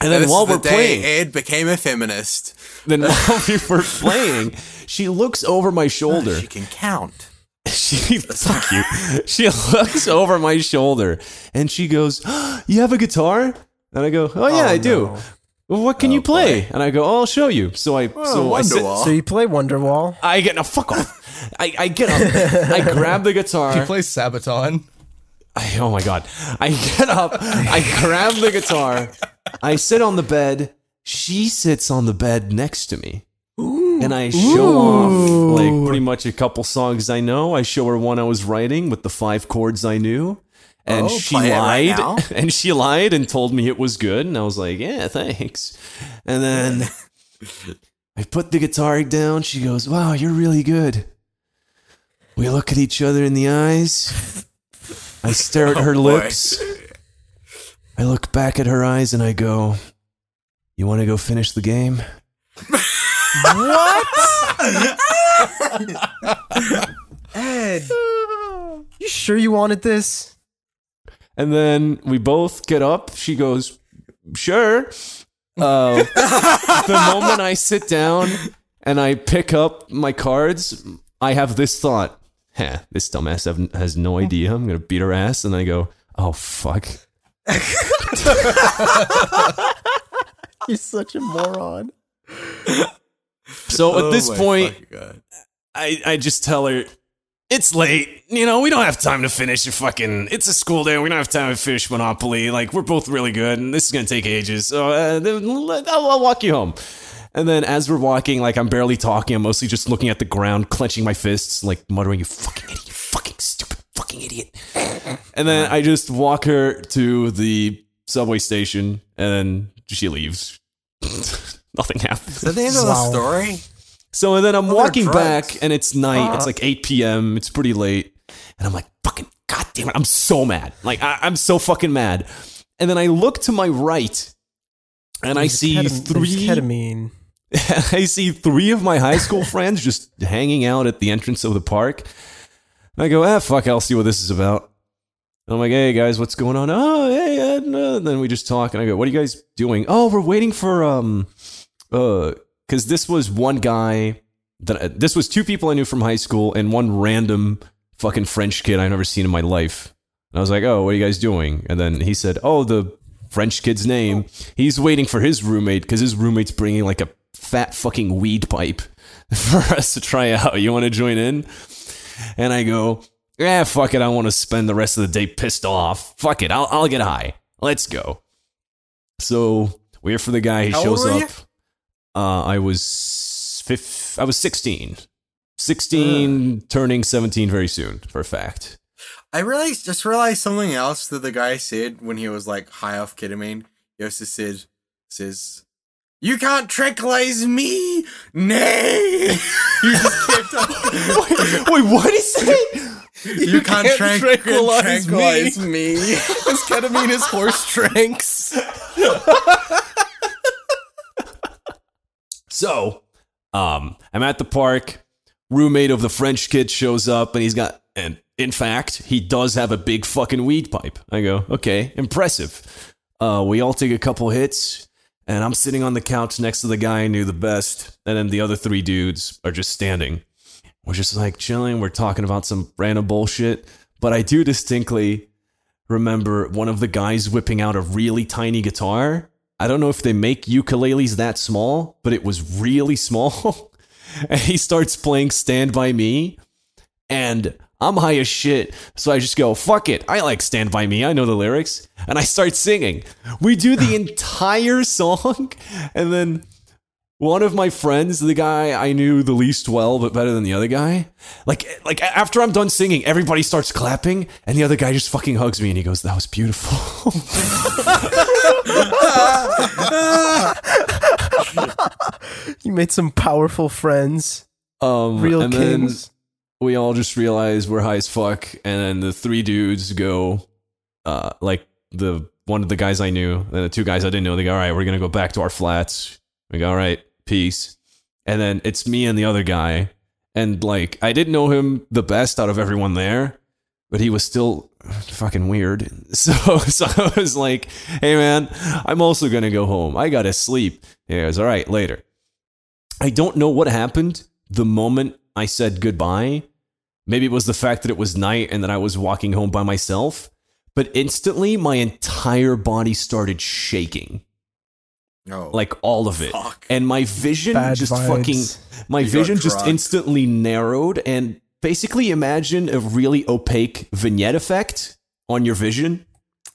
and then This while the we're playing, Ed became a feminist. Then while we were playing, she looks over my shoulder. She can count. She fuck you. She looks over my shoulder and she goes, "You have a guitar?" And I go, "Oh yeah, oh, I do." Well, what can you oh, play? And I go, "Oh, I'll show you." So I oh, so I sit, So you play Wonderwall. I get no fuck off. I, I get up. I grab the guitar. guitar. plays Sabaton. I, oh my god. I get up. I grab the guitar. I sit on the bed. She sits on the bed next to me. And I show off like pretty much a couple songs I know. I show her one I was writing with the five chords I knew. And Oh, she it right lied. and she lied and told me it was good. And I was like, yeah, thanks. And then I put the guitar down. She goes, wow, you're really good. We look at each other in the eyes. I stare at oh, her Oh, boy. lips. I look back at her eyes and I go, You want to go finish the game? What? Ed, you sure you wanted this? And then we both get up. She goes, Sure. Uh, the moment I sit down and I pick up my cards, I have this thought. Huh, this dumbass have, has no idea. I'm going to beat her ass. And I go, Oh, fuck. You're such a moron. So at Oh this point. I, I just tell her it's late. You know, we don't have time to finish your fucking. It's a school day. We don't have time to finish Monopoly. Like we're both really good, and this is gonna take ages. So uh, I'll, I'll walk you home. And then as we're walking, like I'm barely talking. I'm mostly just looking at the ground, clenching my fists, like muttering, "You fucking idiot! You fucking stupid fucking idiot!" And then I just walk her to the subway station, and then she leaves. Nothing happens. Is that the end of the story? So and then I'm they're walking back and it's night. It's like 8 p.m. It's pretty late. And I'm like, fucking god damn it. I'm so mad. Like I, I'm so fucking mad. And then I look to my right and I see ketam- three ketamine. I see three of my high school friends just hanging out at the entrance of the park. And I go, ah, fuck, I'll see what this is about. I'm like, hey guys, what's going on? Oh, hey, Ed. uh," And then we just talk, and I go, what are you guys doing? Oh, we're waiting for um, uh, because this was one guy that this was two people I knew from high school and one random fucking French kid I've never seen in my life. And I was like, oh, what are you guys doing? And then he said, oh, the French kid's name. He's waiting for his roommate because his roommate's bringing like a fat fucking weed pipe for us to try out. You want to join in? And I go, yeah, fuck it. I want to spend the rest of the day pissed off. Fuck it. I'll, I'll get high. Let's go. So we're for the guy. He How shows up. Uh, I was fifth. I was 16. 16, turning 17 very soon, for a fact. I realized just realized something else that the guy said when he was like high off ketamine. He also said says you can't tranquilize me, nay. you just kept on. Wait, what is it? You, can't, can't tran- tranquilize tranquilize me. His ketamine is horse tranks. So, um, I'm at the park. Roommate of the French kid shows up, and he's got, and in fact, he does have a big fucking weed pipe. I go, okay, impressive. Uh, we all take a couple hits, and I'm sitting on the couch next to the guy I knew the best, and then the other three dudes are just standing. We're just like chilling. We're talking about some random bullshit, but I do distinctly remember one of the guys whipping out a really tiny guitar. I don't know if they make ukuleles that small, but it was really small. and he starts playing Stand By Me. And I'm high as shit. So I just go, fuck it. I like Stand By Me. I know the lyrics. And I start singing. We do the entire song. And then one of my friends, the guy I knew the least well, but better than the other guy, like, like after I'm done singing, everybody starts clapping. And the other guy just fucking hugs me and he goes, that was beautiful. You made some powerful friends, um, real kings. we all just realize we're high as fuck. And then the three dudes go, uh, like the one of the guys I knew, and the two guys I didn't know, they go, all right, we're going to go back to our flats. We go, all right, peace. And then it's me and the other guy. And like, I didn't know him the best out of everyone there, but he was still fucking weird. So, so I was like, hey man, I'm also going to go home. I got to sleep. He goes, all right, later. I don't know what happened the moment I said goodbye. Maybe it was the fact that it was night and that I was walking home by myself, but instantly my entire body started shaking Oh, like all of it Fuck. and my vision Bad just vibes. fucking my You vision just instantly narrowed and basically imagine a really opaque vignette effect on your vision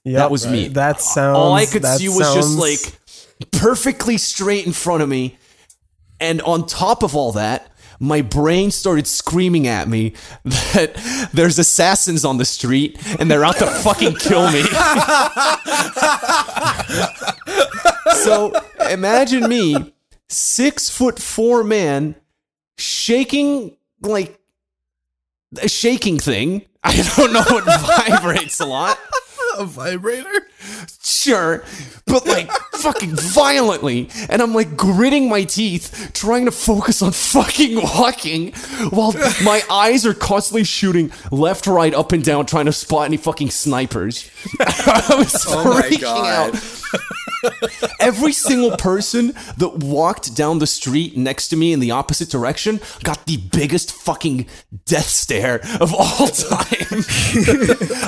Yep, that was me. That sounds. all i could that see was just like perfectly straight in front of me and on top of all that my brain started screaming at me that there's assassins on the street and they're out to fucking kill me. so imagine me, six foot four man, shaking like a shaking thing. I don't know what vibrates a lot. A vibrator? Sure, but like fucking violently. And I'm like gritting my teeth, trying to focus on fucking walking while my eyes are constantly shooting left, right, up, and down, trying to spot any fucking snipers. I was Oh my freaking out. Every single person that walked down the street next to me in the opposite direction got the biggest fucking death stare of all time.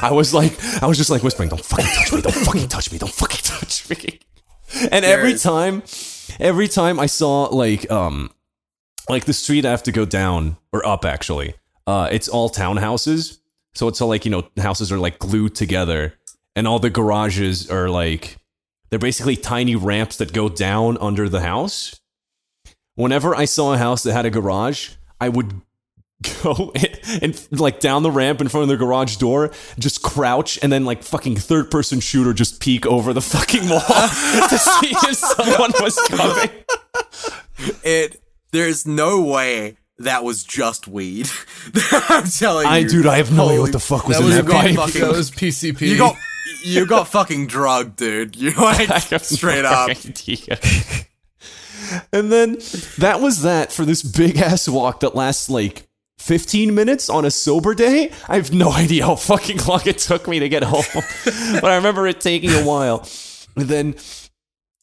I was like, I was just like whispering, "Don't fucking touch me! Don't fucking touch me! Don't fucking touch me!" And every time, every time I saw like, um, like the street I have to go down or up actually, uh, it's all townhouses, so it's all like you know houses are like glued together, and all the garages are like they're basically tiny ramps that go down under the house. Whenever I saw a house that had a garage, I would go and like down the ramp in front of the garage door, just crouch, and then like fucking third person shooter just peek over the fucking wall to see if someone was coming. it. There's no way that was just weed. I'm telling you, I dude, I have no idea what the fuck was That in was, that got pipe. fucking- that was PCP. You got you got fucking drugged, dude. You like straight up. and then that was that for this big ass walk that lasts like 15 minutes on a sober day. I have no idea how fucking long it took me to get home, but I remember it taking a while. And then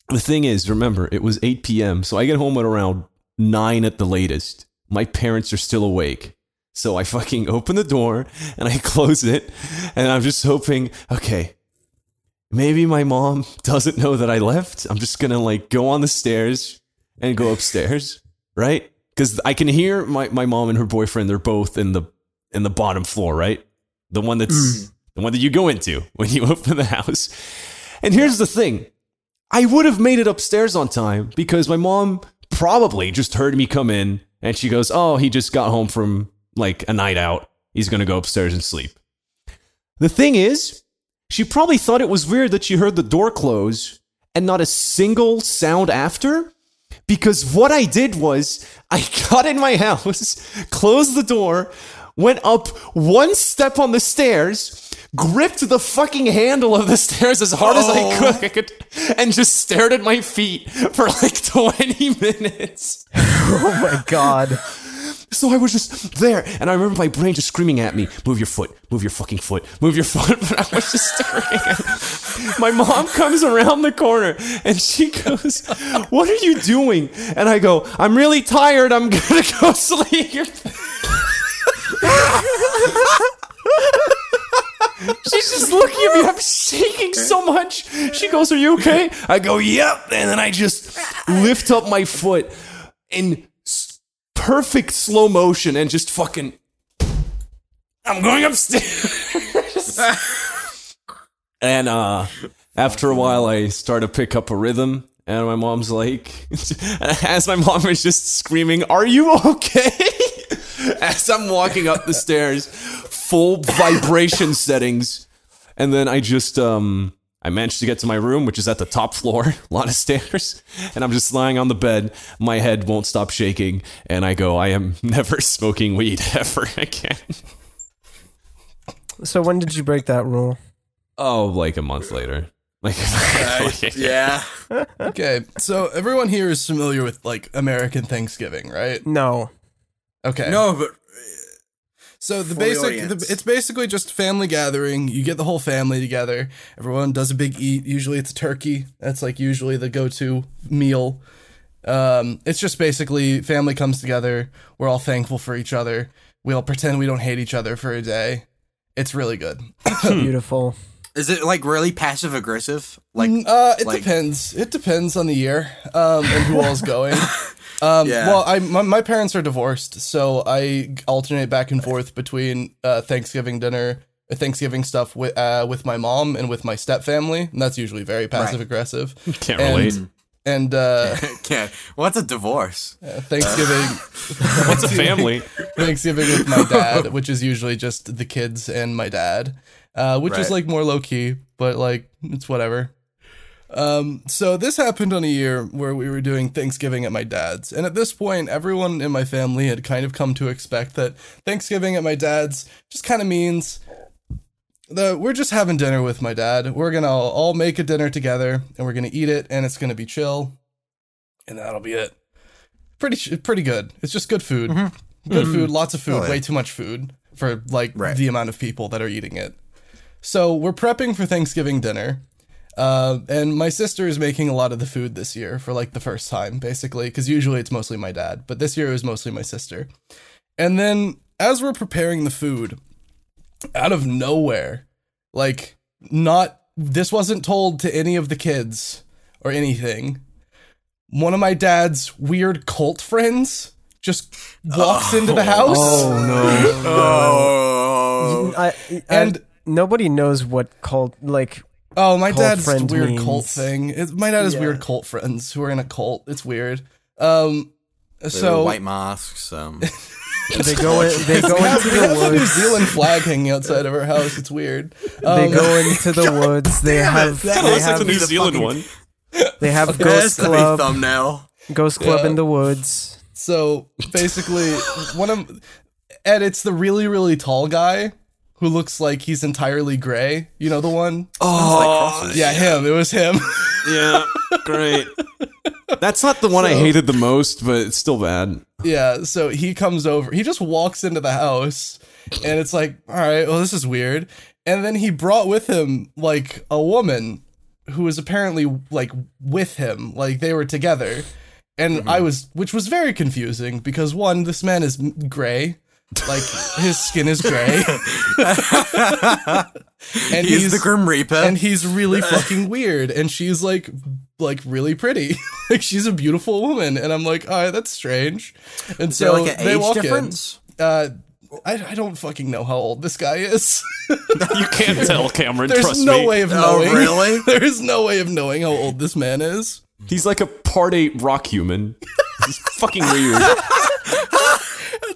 the thing is, remember, it was 8 p.m., so I get home at around 9 at the latest. My parents are still awake. So I fucking open the door and I close it, and I'm just hoping, okay, maybe my mom doesn't know that I left. I'm just gonna like go on the stairs and go upstairs, right? Because I can hear my, my mom and her boyfriend. They're both in the in the bottom floor, right? The one that's mm. the one that you go into when you open the house. And here's the thing: I would have made it upstairs on time because my mom probably just heard me come in and she goes, "Oh, he just got home from like a night out. He's gonna go upstairs and sleep." The thing is, she probably thought it was weird that she heard the door close and not a single sound after. Because what I did was, I got in my house, closed the door, went up one step on the stairs, gripped the fucking handle of the stairs as hard as I oh. could, and just stared at my feet for like 20 minutes. Oh my god. So I was just there, and I remember my brain just screaming at me, "Move your foot, move your fucking foot, move your foot." But I was just staring. At my mom comes around the corner, and she goes, "What are you doing?" And I go, "I'm really tired. I'm gonna go sleep." She's just looking at me. I'm shaking so much. She goes, Are you okay? I go, Yep. And then I just lift up my foot s- perfect slow motion and just fucking. I'm going upstairs. and uh, after a while, I start to pick up a rhythm. And my mom's like, as my mom is just screaming, Are you okay? As I'm walking up the stairs, full vibration settings. And then I just, um, I managed to get to my room, which is at the top floor, a lot of stairs. And I'm just lying on the bed. My head won't stop shaking. And I go, I am never smoking weed ever again. So when did you break that rule? Oh, like a month later. Like, yeah. Okay, so everyone here is familiar with like American Thanksgiving, right? No. Okay. No, but So the For basic, the, it's basically just family gathering. You get the whole family together. Everyone does a big eat. Usually it's a turkey. That's like usually the go-to meal. Um, it's just basically family comes together. We're all thankful for each other. We all pretend we don't hate each other for a day. It's really good. Beautiful. is it like really passive aggressive? Like, Uh, it like- depends. It depends on the year um, and who all's going. Um, Yeah. Well, I my, my parents are divorced, so I alternate back and forth between uh, Thanksgiving dinner, uh, Thanksgiving stuff with uh, with my mom and with my step family, and that's usually very passive aggressive. Can't And- relate. And uh, okay, what's a divorce? Thanksgiving, What's a family? Thanksgiving with my dad, which is usually just the kids and my dad, uh, which is like more low key, but like it's whatever. Um, so this happened on a year where we were doing Thanksgiving at my dad's, and at this point, everyone in my family had kind of come to expect that Thanksgiving at my dad's just kind of means that we're just having dinner with my dad. We're gonna all make a dinner together, and we're gonna eat it, and it's gonna be chill, and that'll be it. Pretty pretty good. It's just good food, good food, lots of food, Oh, yeah. way too much food for like Right. the amount of people that are eating it. So we're prepping for Thanksgiving dinner. Uh, and my sister is making a lot of the food this year for like the first time, basically, because usually it's mostly my dad, but this year it was mostly my sister. And then as we're preparing the food, out of nowhere, like, not, this wasn't told to any of the kids or anything. One of my dad's weird cult friends just walks into the house. Oh no. Oh, I, And- and nobody knows what cult like. Oh, my Cult dad's friend weird means- cult thing. It, my dad has Yeah. weird cult friends who are in a cult. It's weird. Um, so so white masks. Um, They go in, they go we into the have a New. Zealand flag hanging outside of our house. It's weird. They Um, go into the woods. They have That they Looks like have the New Zealand fucking- one. they have that's ghost club. thumbnail. Ghost club Yeah. in the woods. So basically, one of Ed, it's the really really tall guy who looks like he's entirely gray. You know the one? Oh, Yeah, him. It was him. yeah, great. That's not the one I hated the most, but it's still bad. Yeah, so he comes over. He just walks into the house, and it's like, all right, well, this is weird. And then he brought with him like a woman who was apparently like with him, like they were together. And I hmm. was, which was very confusing because one, this man is gray, like his skin is gray, and He's the Grim Reaper. and he's really fucking weird and she's like like really pretty like she's a beautiful woman and i'm like all right that's strange and Is so like an they age walk difference? in uh I, I don't fucking know how old this guy is. You can't tell, Cameron. There's trust no me. way of Oh, knowing. really? there is no way of knowing how old this man is. He's like a part eight rock human. He's fucking weird.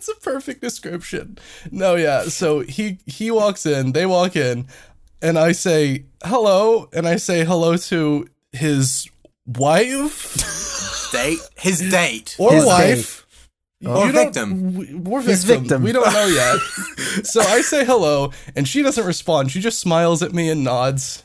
That's a perfect description. No, yeah. So he he walks in, they walk in, and I say hello, and I say hello to his wife Date? His date. or His wife. Or You don't- victim. we- We're His victim. victim. We don't know yet. so I say hello, and she doesn't respond. She just smiles at me and nods.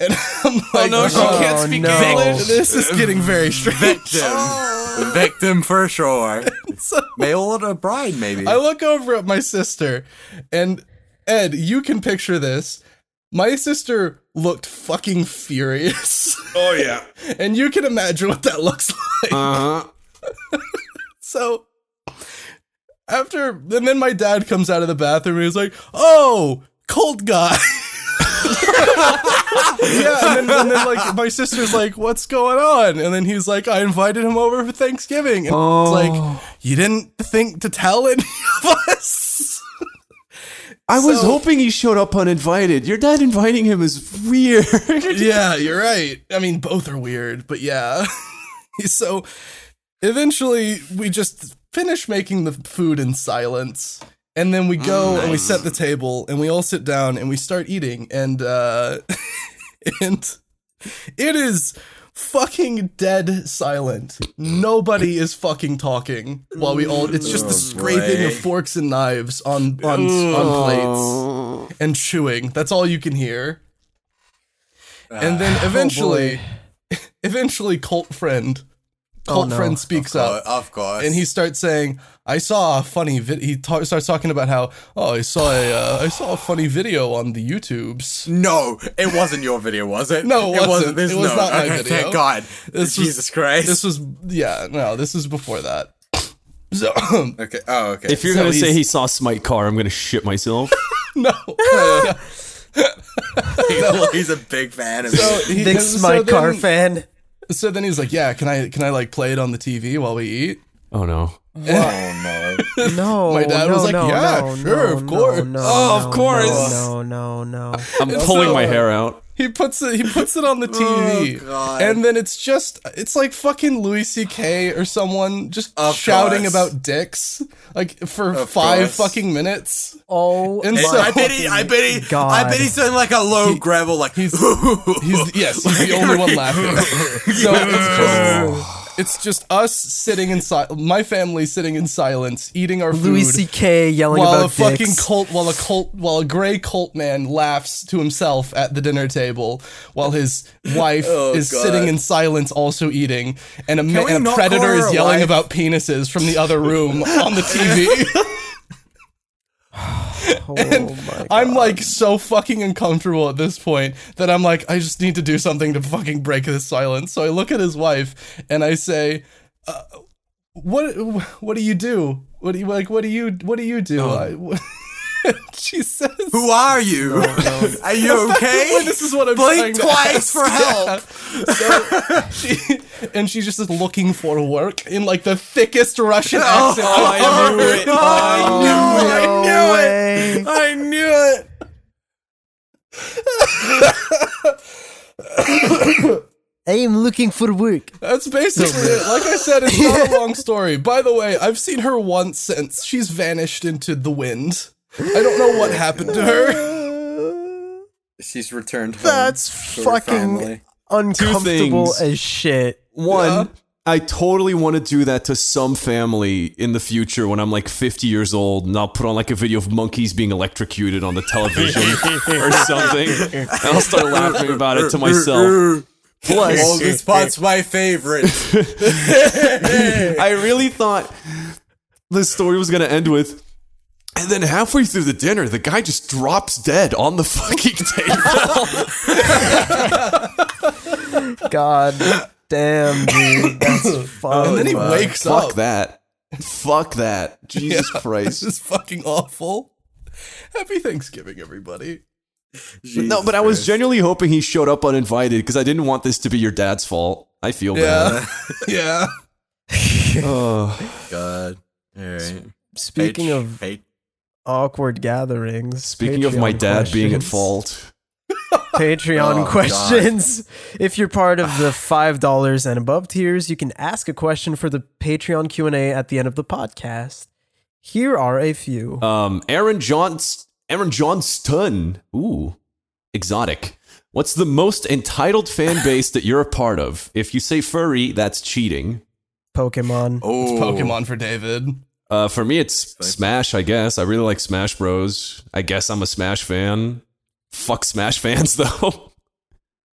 And I'm like, no, she "Oh, can't speak no. English. This is getting very strange. Victim. Victim for sure. So Male or a bride, maybe. I look over at my sister, and Ed, you can picture this. My sister looked fucking furious, Oh yeah. and you can imagine what that looks like. Uh huh. So after and then my dad comes out of the bathroom and he's like, "Oh, cold guy." Yeah, and then, and then like my sister's like, "What's going on?" And then he's like, "I invited him over for Thanksgiving." And it's like, oh. "You didn't think to tell any of us?" I was So- hoping he showed up uninvited. Your dad inviting him is weird. yeah, you're right. I mean, both are weird, but yeah. so eventually, we just finish making the food in silence. And then we go and we set the table and we all sit down and we start eating and uh and it is fucking dead silent. Nobody is fucking talking while we all it's just the scraping of forks and knives on on on plates and chewing. That's all you can hear. And then eventually, eventually, cult friend, cult no. friend speaks Oh, up, of course. and he starts saying, "I saw a funny vid." He ta- starts talking about how, "Oh, I saw a, uh, I saw a funny video on the YouTubes." No, it wasn't your video, was it? No, it wasn't. This It was no. not my okay, video. Thank God. This was- Jesus Christ. This was, yeah, no, this was before that. So, okay. Oh, okay. if you're So gonna say he saw Smite Car, I'm gonna shit myself. no. he's a big fan of So he- Big so Smite car then- fan. So then he's like, "Yeah, can I, can I like play it on the TV while we eat?" oh no. Oh no. No, My dad no, was like, no, "Yeah, no, sure, no, of course." No, Oh, of no, course. No, no, no. no. I'm pulling so- my hair out. He puts it. He puts it on the TV, Oh, and then it's just it's like fucking Louis C.K. or someone just Of shouting course. about dicks like for Of five course. fuking minutes. Oh, And my so- I bet he. I bet he. God. I bet he's doing like a low gravel, like He's he's yes, he's the only one laughing. So it's just oh. It's just us sitting in si- my family sitting in silence, eating our food. Louis C.K. yelling while about a fucking dicks. cult, while a cult, while a gray cult man laughs to himself at the dinner table, while his wife Oh, is God. sitting in silence, also eating, and a, ma- and a predator is yelling wife? about penises from the other room on the TV. Oh my I'm like so fucking uncomfortable at this point that I'm like, I just need to do something to fucking break this silence. So I look at his wife and I say, uh, "What? What do you do? What do you like? What do you? What do you do?" Oh. I, she says, Who are you? Are you okay? Wait, this is what I'm trying Blink to twice ask. for help. So she, and she's just looking for work in like the thickest Russian Oh, accent. Oh, I knew oh, it. I oh, knew it. no I knew way. it. I knew it. I am looking for work. That's basically it. Like I said, it's not a long story. By the way, I've seen her once since she's vanished into the wind. I don't know what happened to her. She's returned home. That's fucking uncomfortable as shit. One, Yeah. I totally want to do that to some family in the future when I'm like 50 years old and I'll put on like a video of monkeys being electrocuted on the television or something. And I'll start laughing about it to myself. Plus, this spot's my favorite. I really thought the story was going to end with. And then halfway through the dinner, the guy just drops dead on the fucking table. God damn, dude. That's fun. And then he wakes up. Fuck that. Fuck that. Jesus This Christ. This is fucking awful. Happy Thanksgiving, everybody. No, but I was genuinely hoping he showed up uninvited because I didn't want this to be your dad's fault. I feel bad. Yeah. yeah. Oh, God. All right. Speaking Fate- of fate. Awkward gatherings, speaking of my Patreon dad being at fault. Patreon Oh, questions. If you're part of the five dollars and above tiers, you can ask a question for the Patreon Q and A at the end of the podcast. Here are a few. Um, Aaron Johns, Aaron Johnston. Ooh, exotic. What's the most entitled fan base that you're a part of? If you say furry, that's cheating. Pokemon. Oh, it's Pokemon for David. Uh, for me, it's Smash. I guess I really like Smash Bros. I guess I'm a Smash fan. Fuck Smash fans though.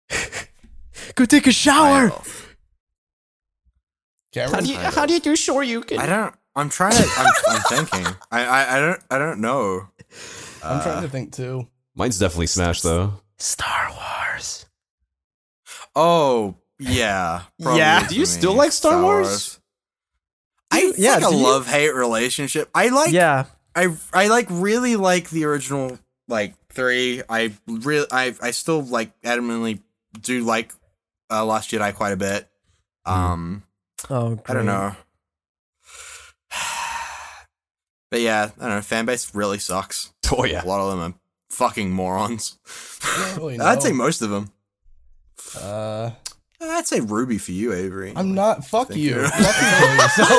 Go take a shower. Cameron? how do you do sure you can? I don't. I'm trying to. I'm, I'm thinking. I, I. I don't. I don't know. I'm trying to think too. Mine's definitely Smash though. Star Wars. Oh yeah. Yeah. Do you me. still like Star Wars? I it's Yeah, like a love hate relationship. I like. Yeah. I I like really like the original like three. I really I I still like adamantly do like uh, Last Jedi quite a bit. Um, Oh, great. I don't know. But yeah, I don't know. Fan base really sucks. Oh yeah. A lot of them are fucking morons. Really I'd say most of them. Uh, I'd say RWBY for you, Avery. I'm not. Fuck you. you. Fucking kill yourself.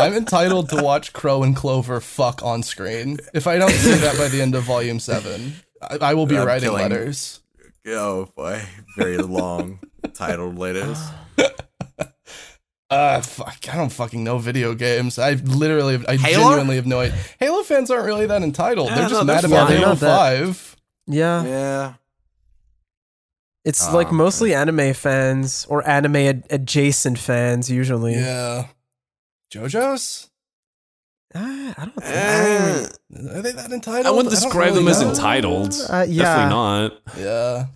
I'm entitled to watch Qrow and Clover fuck on screen. If I don't see that by the end of Volume Seven, I, I will be I'm writing killing- letters. oh boy, very long titled letters. Uh, fuck. I don't fucking know video games. I literally, I Halo? genuinely have no idea. Halo fans aren't really that entitled. Yeah, they're just no, mad they're about fine. Halo They're not that- Five. Yeah, Yeah. It's Oh, like okay. mostly anime fans or anime ad- adjacent fans usually. Yeah. JoJo's? Ah, I don't think. Eh, Are they that entitled? I wouldn't don't describe really them as know. entitled. Uh, yeah. Definitely not. Yeah.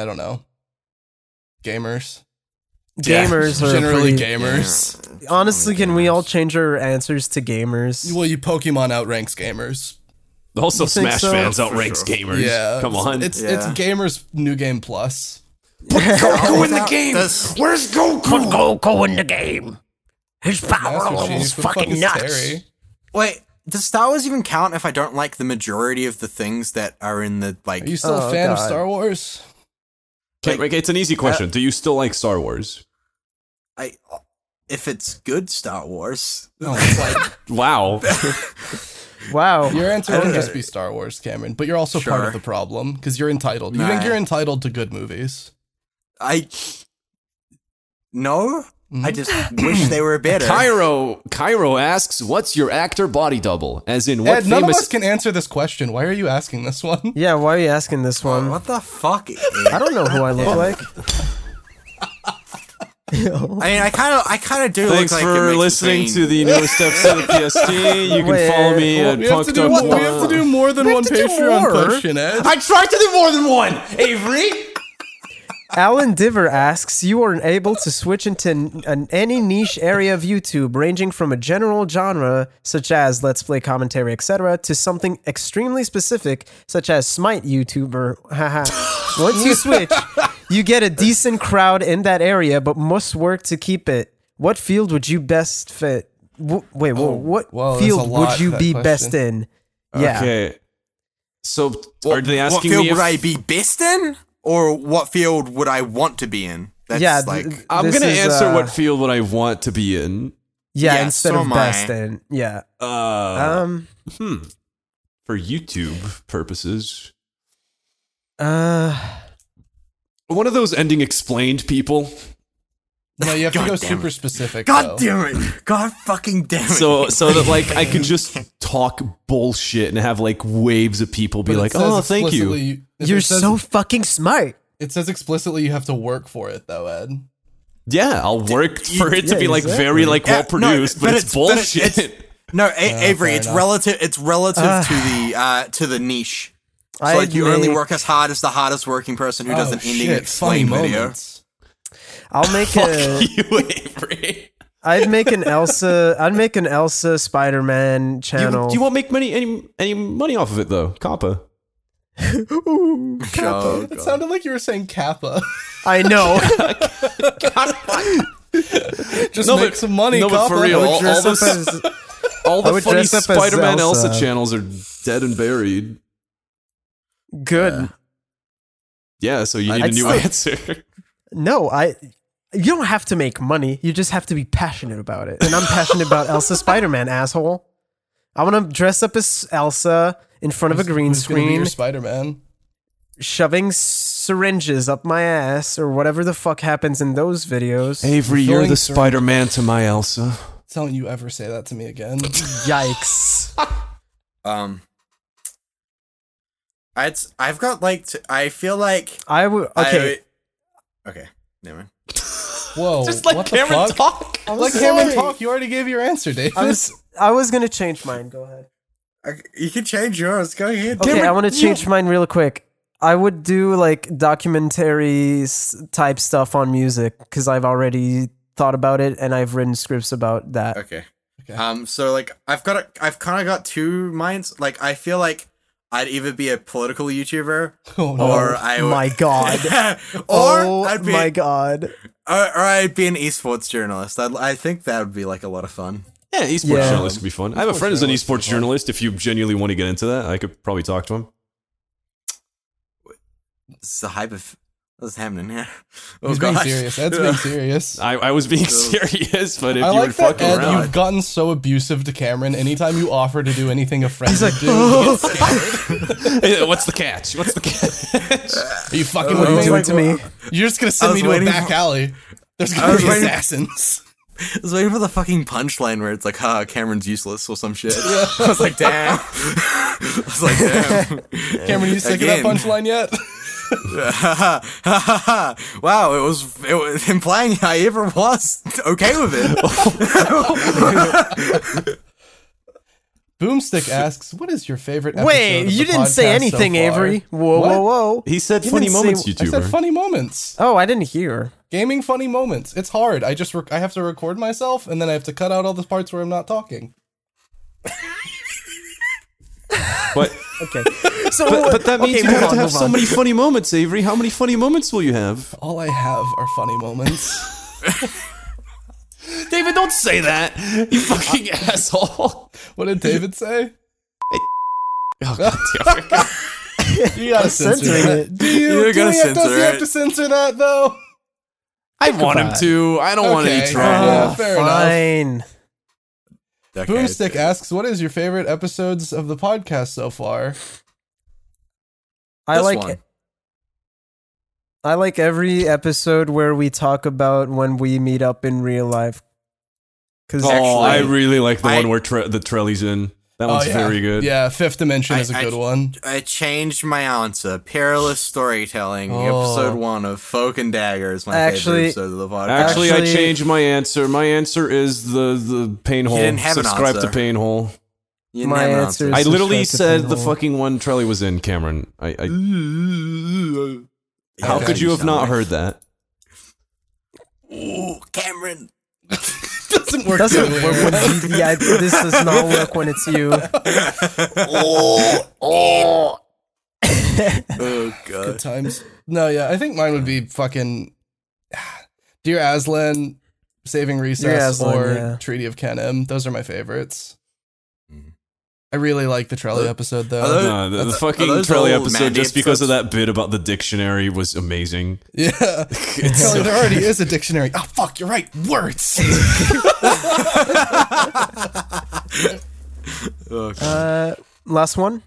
I don't know. Gamers. Yeah. Gamers are Generally pretty- gamers. Honestly, can we all change our answers to gamers? Well, you Pokemon outranks gamers. Also, You Smash so? fans outranks sure. gamers. Yeah. Come on. It's Yeah. it's gamers new game plus. Put Goku in the game. Does- Where's Goku? Put Goku in the game. His power Master level is who fuck fucking nuts. Terry? Wait, does Star Wars even count if I don't like the majority of the things that are in the like? Are you still Oh, a fan of Star Wars? Okay, okay, it's an easy question. Uh, Do you still like Star Wars? I if it's good Star Wars. No, it's like Wow. Wow. your answer I can just be Star Wars, Cameron. But you're also part of the problem because you're entitled. You think you're entitled to good movies? I no. I Mhm. just wish they were better. Cairo Cairo asks, "What's your actor body double?" As in, what Ed, none of famous? us can answer this question. Why are you asking this one? Yeah, why are you asking this one? What the fuck? I don't know who I look like. I mean, I kind of, I kind of do. Thanks look like for mix listening to the newest episode of PSD. You can follow me well, at We have, to do, Punk we have to do more than We one to do Patreon more. question, Ed. I tried to do more than one, Avery. Alan Diver asks, you are able to switch into n- an, any niche area of YouTube, ranging from a general genre, such as Let's Play commentary, etc., to something extremely specific, such as Smite YouTuber. Once you switch, you get a decent crowd in that area, but must work to keep it. What field would you best fit? W- wait, whoa, what whoa, field would you be question. best in? Yeah. Okay. So What, are they what asking field me if would I be best in, or what field would I want to be in? That's yeah, like th- I'm gonna is, answer uh, what field would I want to be in. Yeah, Yeah, instead so of best I. in. Yeah. Uh, Um. hmm. For YouTube purposes, Uh. One of those ending explained people. No, you have to go super it. specific. God though. damn it! God fucking damn it! So so that like I could just talk bullshit and have like waves of people be like, "Oh, thank you." You're says- so fucking smart. It says explicitly you have to work for it, though, Ed. Yeah, I'll work for it to be like exactly. very like Yeah, well produced, no, but, but it's, it's- but it- bullshit. it's- no, A- Avery, it's enough. relative. It's relative Ah. to the uh, to the niche. So I'd like you only work as hard as the hardest working person who does oh, an ending shit, funny explain video. moments. I'll make Fuck a. you, Avery. I'd make an Elsa. I'd make an Elsa Spider-Man You, do you won't make money any any money off of it though, Kappa. Ooh, Oh, It sounded like you were saying Kappa. I know. Just No, make but- some money, no, but for real, all- all this- as. All the would funny dress up as Spider-Man Elsa. Elsa. channels are dead and buried. Good. Yeah, so you need I'd a new still- answer. No, I. You don't have to make money. You just have to be passionate about it. And I'm passionate about Elsa Spider-Man, asshole. I want to dress up as Elsa in front of a green Who's screen, Spider-Man. shoving syringes up my ass or whatever the fuck happens in those videos. Avery, you're the Spider-Man to my Elsa. Don't you ever say that to me again. Yikes. Um, I'd, I've got like t- I feel like I would. Okay. I, okay, never mind. Whoa, Just let what the Cameron fuck? talk. I'm Let Cameron talk. You already gave your answer, David. I was I was gonna change mine. Go ahead. I, you can change yours. Go ahead. Okay, Cameron. I want to change mine real quick. I would do like documentaries type stuff on music because I've already thought about it and I've written scripts about that. Okay. Okay. Um. So like, I've got a, I've kind of got two minds. Like, I feel like I'd either be a political YouTuber oh, no. or I would, my God. or oh I'd be my god. or, or I'd be an esports journalist. I'd, I think that would be like a lot of fun. Yeah, esports Yeah. journalist could be fun. I have a friend who's an esports journalist. If you genuinely want to get into that, I could probably talk to him. It's is a hype of what's happening here. Oh He's being serious. Ed's being serious. I, I was being serious, but if I you were like that, fucking Ed. around, You've gotten so abusive to Cameron. Anytime you offer to do anything a friend would do, he gets scared. Hey, what's the catch? What's the catch? Are you fucking What with are you me? doing to me? You're just gonna send me to a back for- alley. There's I gonna be waiting- assassins. I was waiting for the fucking punchline where it's like, "Ha, Cameron's useless" or some shit. I was like, "Damn." I was like, "Damn." Cameron, you sick Again. of that punchline yet? wow, it was it was implying I ever was okay with it. Boomstick asks, "What is your favorite?" Episode Wait, of you the didn't say podcast so anything. Avery. Whoa, What? whoa, whoa. He said You funny didn't say- moments, I said funny moments. Oh, I didn't hear. Gaming funny moments. It's hard. I just rec- I have to record myself and then I have to cut out all the parts where I'm not talking. but Okay. So, but, but that means okay, you have on, to have so on. many funny moments, Avery. How many funny moments will you have? All I have are funny moments. David, don't say that. You fucking asshole. what did David say? Oh, God damn it. You gotta censor that. it. Do you? You're do gonna we have, does censor he have to censor that though? I want him about to. I don't want any Okay. trouble. Yeah, fair enough. Fine. Okay. Boomstick asks, "What is your favorite episodes of the podcast so far?" I This like one. I like every episode where we talk about when we meet up in real life. Cause Oh, I really like the I- one where tre- the Trelly's in. That one's oh, yeah. very good. Yeah, Fifth Dimension I- is a I- good one. I changed my answer. Perilous storytelling, Oh. episode one of Folk and Dagger is my Actually- favorite episode of the podcast. Actually, Actually- I changed my answer. My answer is the the pain hole. didn't have an Subscribe to answer. pain hole. You My never answer answered. is- I literally said the Painhole. fucking one Trelly was in, Cameron. I, I how could you have not like- heard that? Ooh, Cameron. Doesn't work. doesn't work when yeah, this does not work when it's you. Oh oh. oh god. Good times. No, yeah, I think mine would be fucking Dear Aslan, Saving Recess, Aslan, or yeah. Treaty of Kenem. Those are my favorites. I really like the Trelly episode though. are those- No, the, the fucking are those Trelly episode, just because of that bit about the dictionary, was amazing. yeah, It's Trelly, so- there already is a dictionary. Oh fuck, you're right. Words. Oh, God. Uh, last one.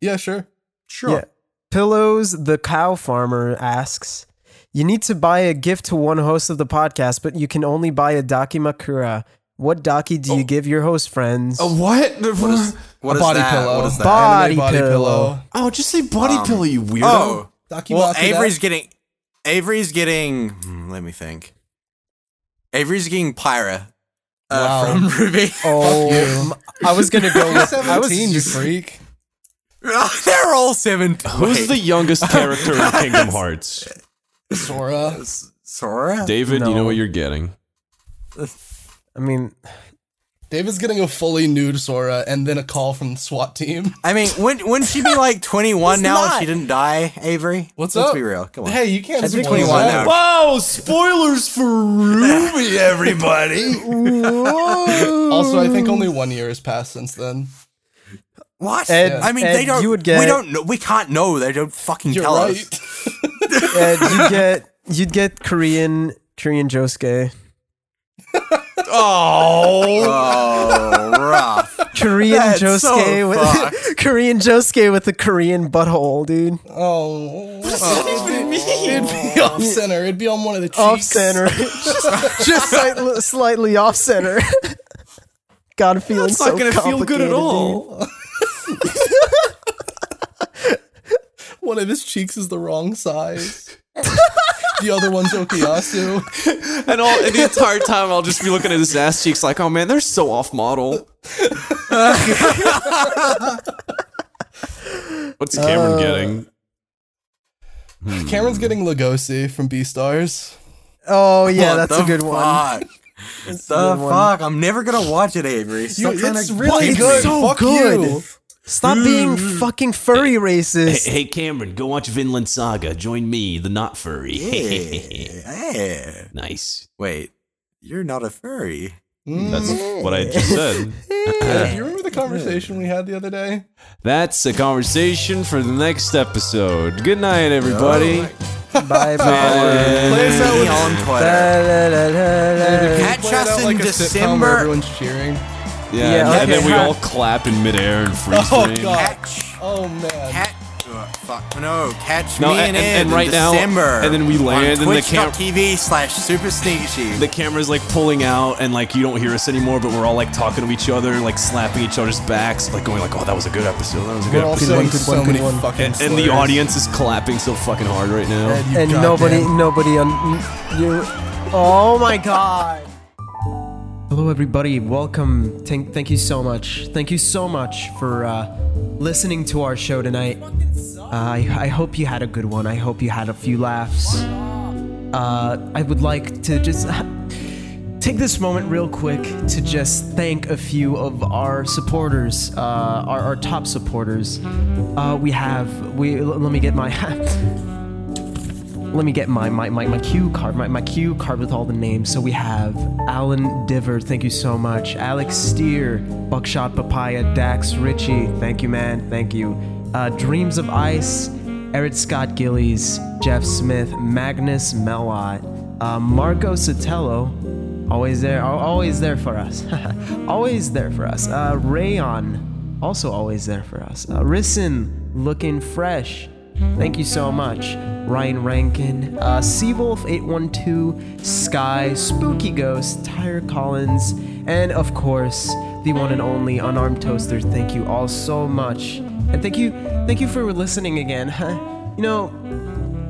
yeah, sure. sure. Yeah. Pillows, the cow farmer asks, You need to buy a gift to one host of the podcast, but you can only buy a Dakimakura. What Daki do you give your host friends? A what? What is, what a body that? pillow. What is that? Body Anime pillow. Oh, just say body Um, pillow, you weirdo. Oh, Daki well, Makuda. Avery's getting. Avery's getting. hmm, let me think. Avery's getting Pyrrha uh, Wow. from RWBY. Oh, I was gonna go You're with. I was 17, you freak. They're all seven. Who's wait, the youngest character in Kingdom Hearts? Sora. Sora? David, you know what you're getting. I mean, David's getting a fully nude Sora and then a call from the SWAT team. I mean, wouldn't, wouldn't she be like 21 He's now if not. she didn't die, Avery? What's Let's up? be real. Come on. Hey, you can't be 21 now. Wow, spoilers for RWBY, everybody. Also, I think only one year has passed since then. What? Ed- I mean, Ed, they don't. you would get, we don't know. We can't know. They don't fucking You're tell right. us. uh, you get you'd get Korean Korean Josuke. Oh, Oh, rough. Korean That's Josuke so with. Korean Josuke with the Korean butthole, dude. Oh, it'd be off center. It'd be on one of the cheeks. Off center, just, just slightly, slightly off center. God, feeling it's so not gonna feel good at all. One of his cheeks is the wrong size. The other one's Okuyasu. And all and the entire time, I'll just be looking at his ass cheeks, like, oh man, they're so off model. What's Cameron uh, getting? Cameron's getting Legosi from Beastars. dude. Oh yeah, What that's a the good one. fuck? The good one. fuck? I'm never gonna watch it, Avery. Stop trying it's to really bite good. me. so Fuck good. you. Stop being hmm. fucking furry racist. Hey hey, Cameron, go watch Vinland Saga. Join me, the not furry. Yeah. Yeah. nice. Wait, you're not a furry. That's hmm. what I just said. Hey, do you remember the conversation we had the other day? That's a conversation for the next episode. Good night, everybody. Bye bye. Play us out with on Twitter. Catch Play it us out in like a sitcom where December. everyone's cheering. Yeah, Yeah, and, okay. and then we all clap in midair and freeze Oh frame. god. Catch. Oh man. Catch. uh, fuck no! Catch No, me and- and, and- Ed and in right now- December. and then we land on and the cam- Twitch.tv slash Super Sneaky. The camera's like pulling out, and like you don't hear us anymore, but we're all like talking to each other, like slapping each other's backs, like going like, "Oh, that was a good episode. That was a good." We're all episode. saying one, good so one, good many one. fucking And, and the audience is clapping so fucking hard right now. Ed, you and goddamn- nobody, nobody on you. Oh my god. Hello, everybody. Welcome. Thank, thank you so much. Thank you so much for uh, listening to our show tonight. Uh, I, I hope you had a good one. I hope you had a few laughs. Uh, I would like to just take this moment real quick to just thank a few of our supporters, uh, our, our top supporters. Uh, we have we. Let me get my. let me get my my, my, my cue card, my, my cue card with all the names. So we have Alan Diver, thank you so much. Alex Steer, Buckshot Papaya, Dax Ritchie, thank you, man, thank you. Uh, Dreams of Ice, Eric Scott Gillies, Jeff Smith, Magnus Melot, uh, Marco Sotelo, always there, always there for us, always there for us. Uh, Rayon, also always there for us. Uh, looking fresh. Thank you so much. Ryan Rankin, uh, Seawolf812, Sky, Spooky Ghost, Tyre Collins, and of course, the one and only Unarmed Toaster. Thank you all so much. And thank you, thank you for listening again. you know,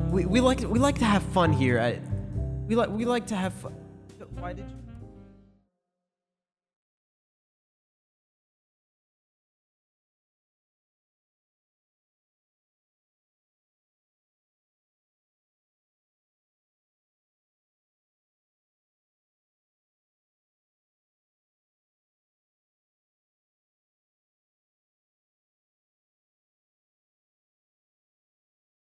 we, we like we like to have fun here at we like we like to have fun. Why did you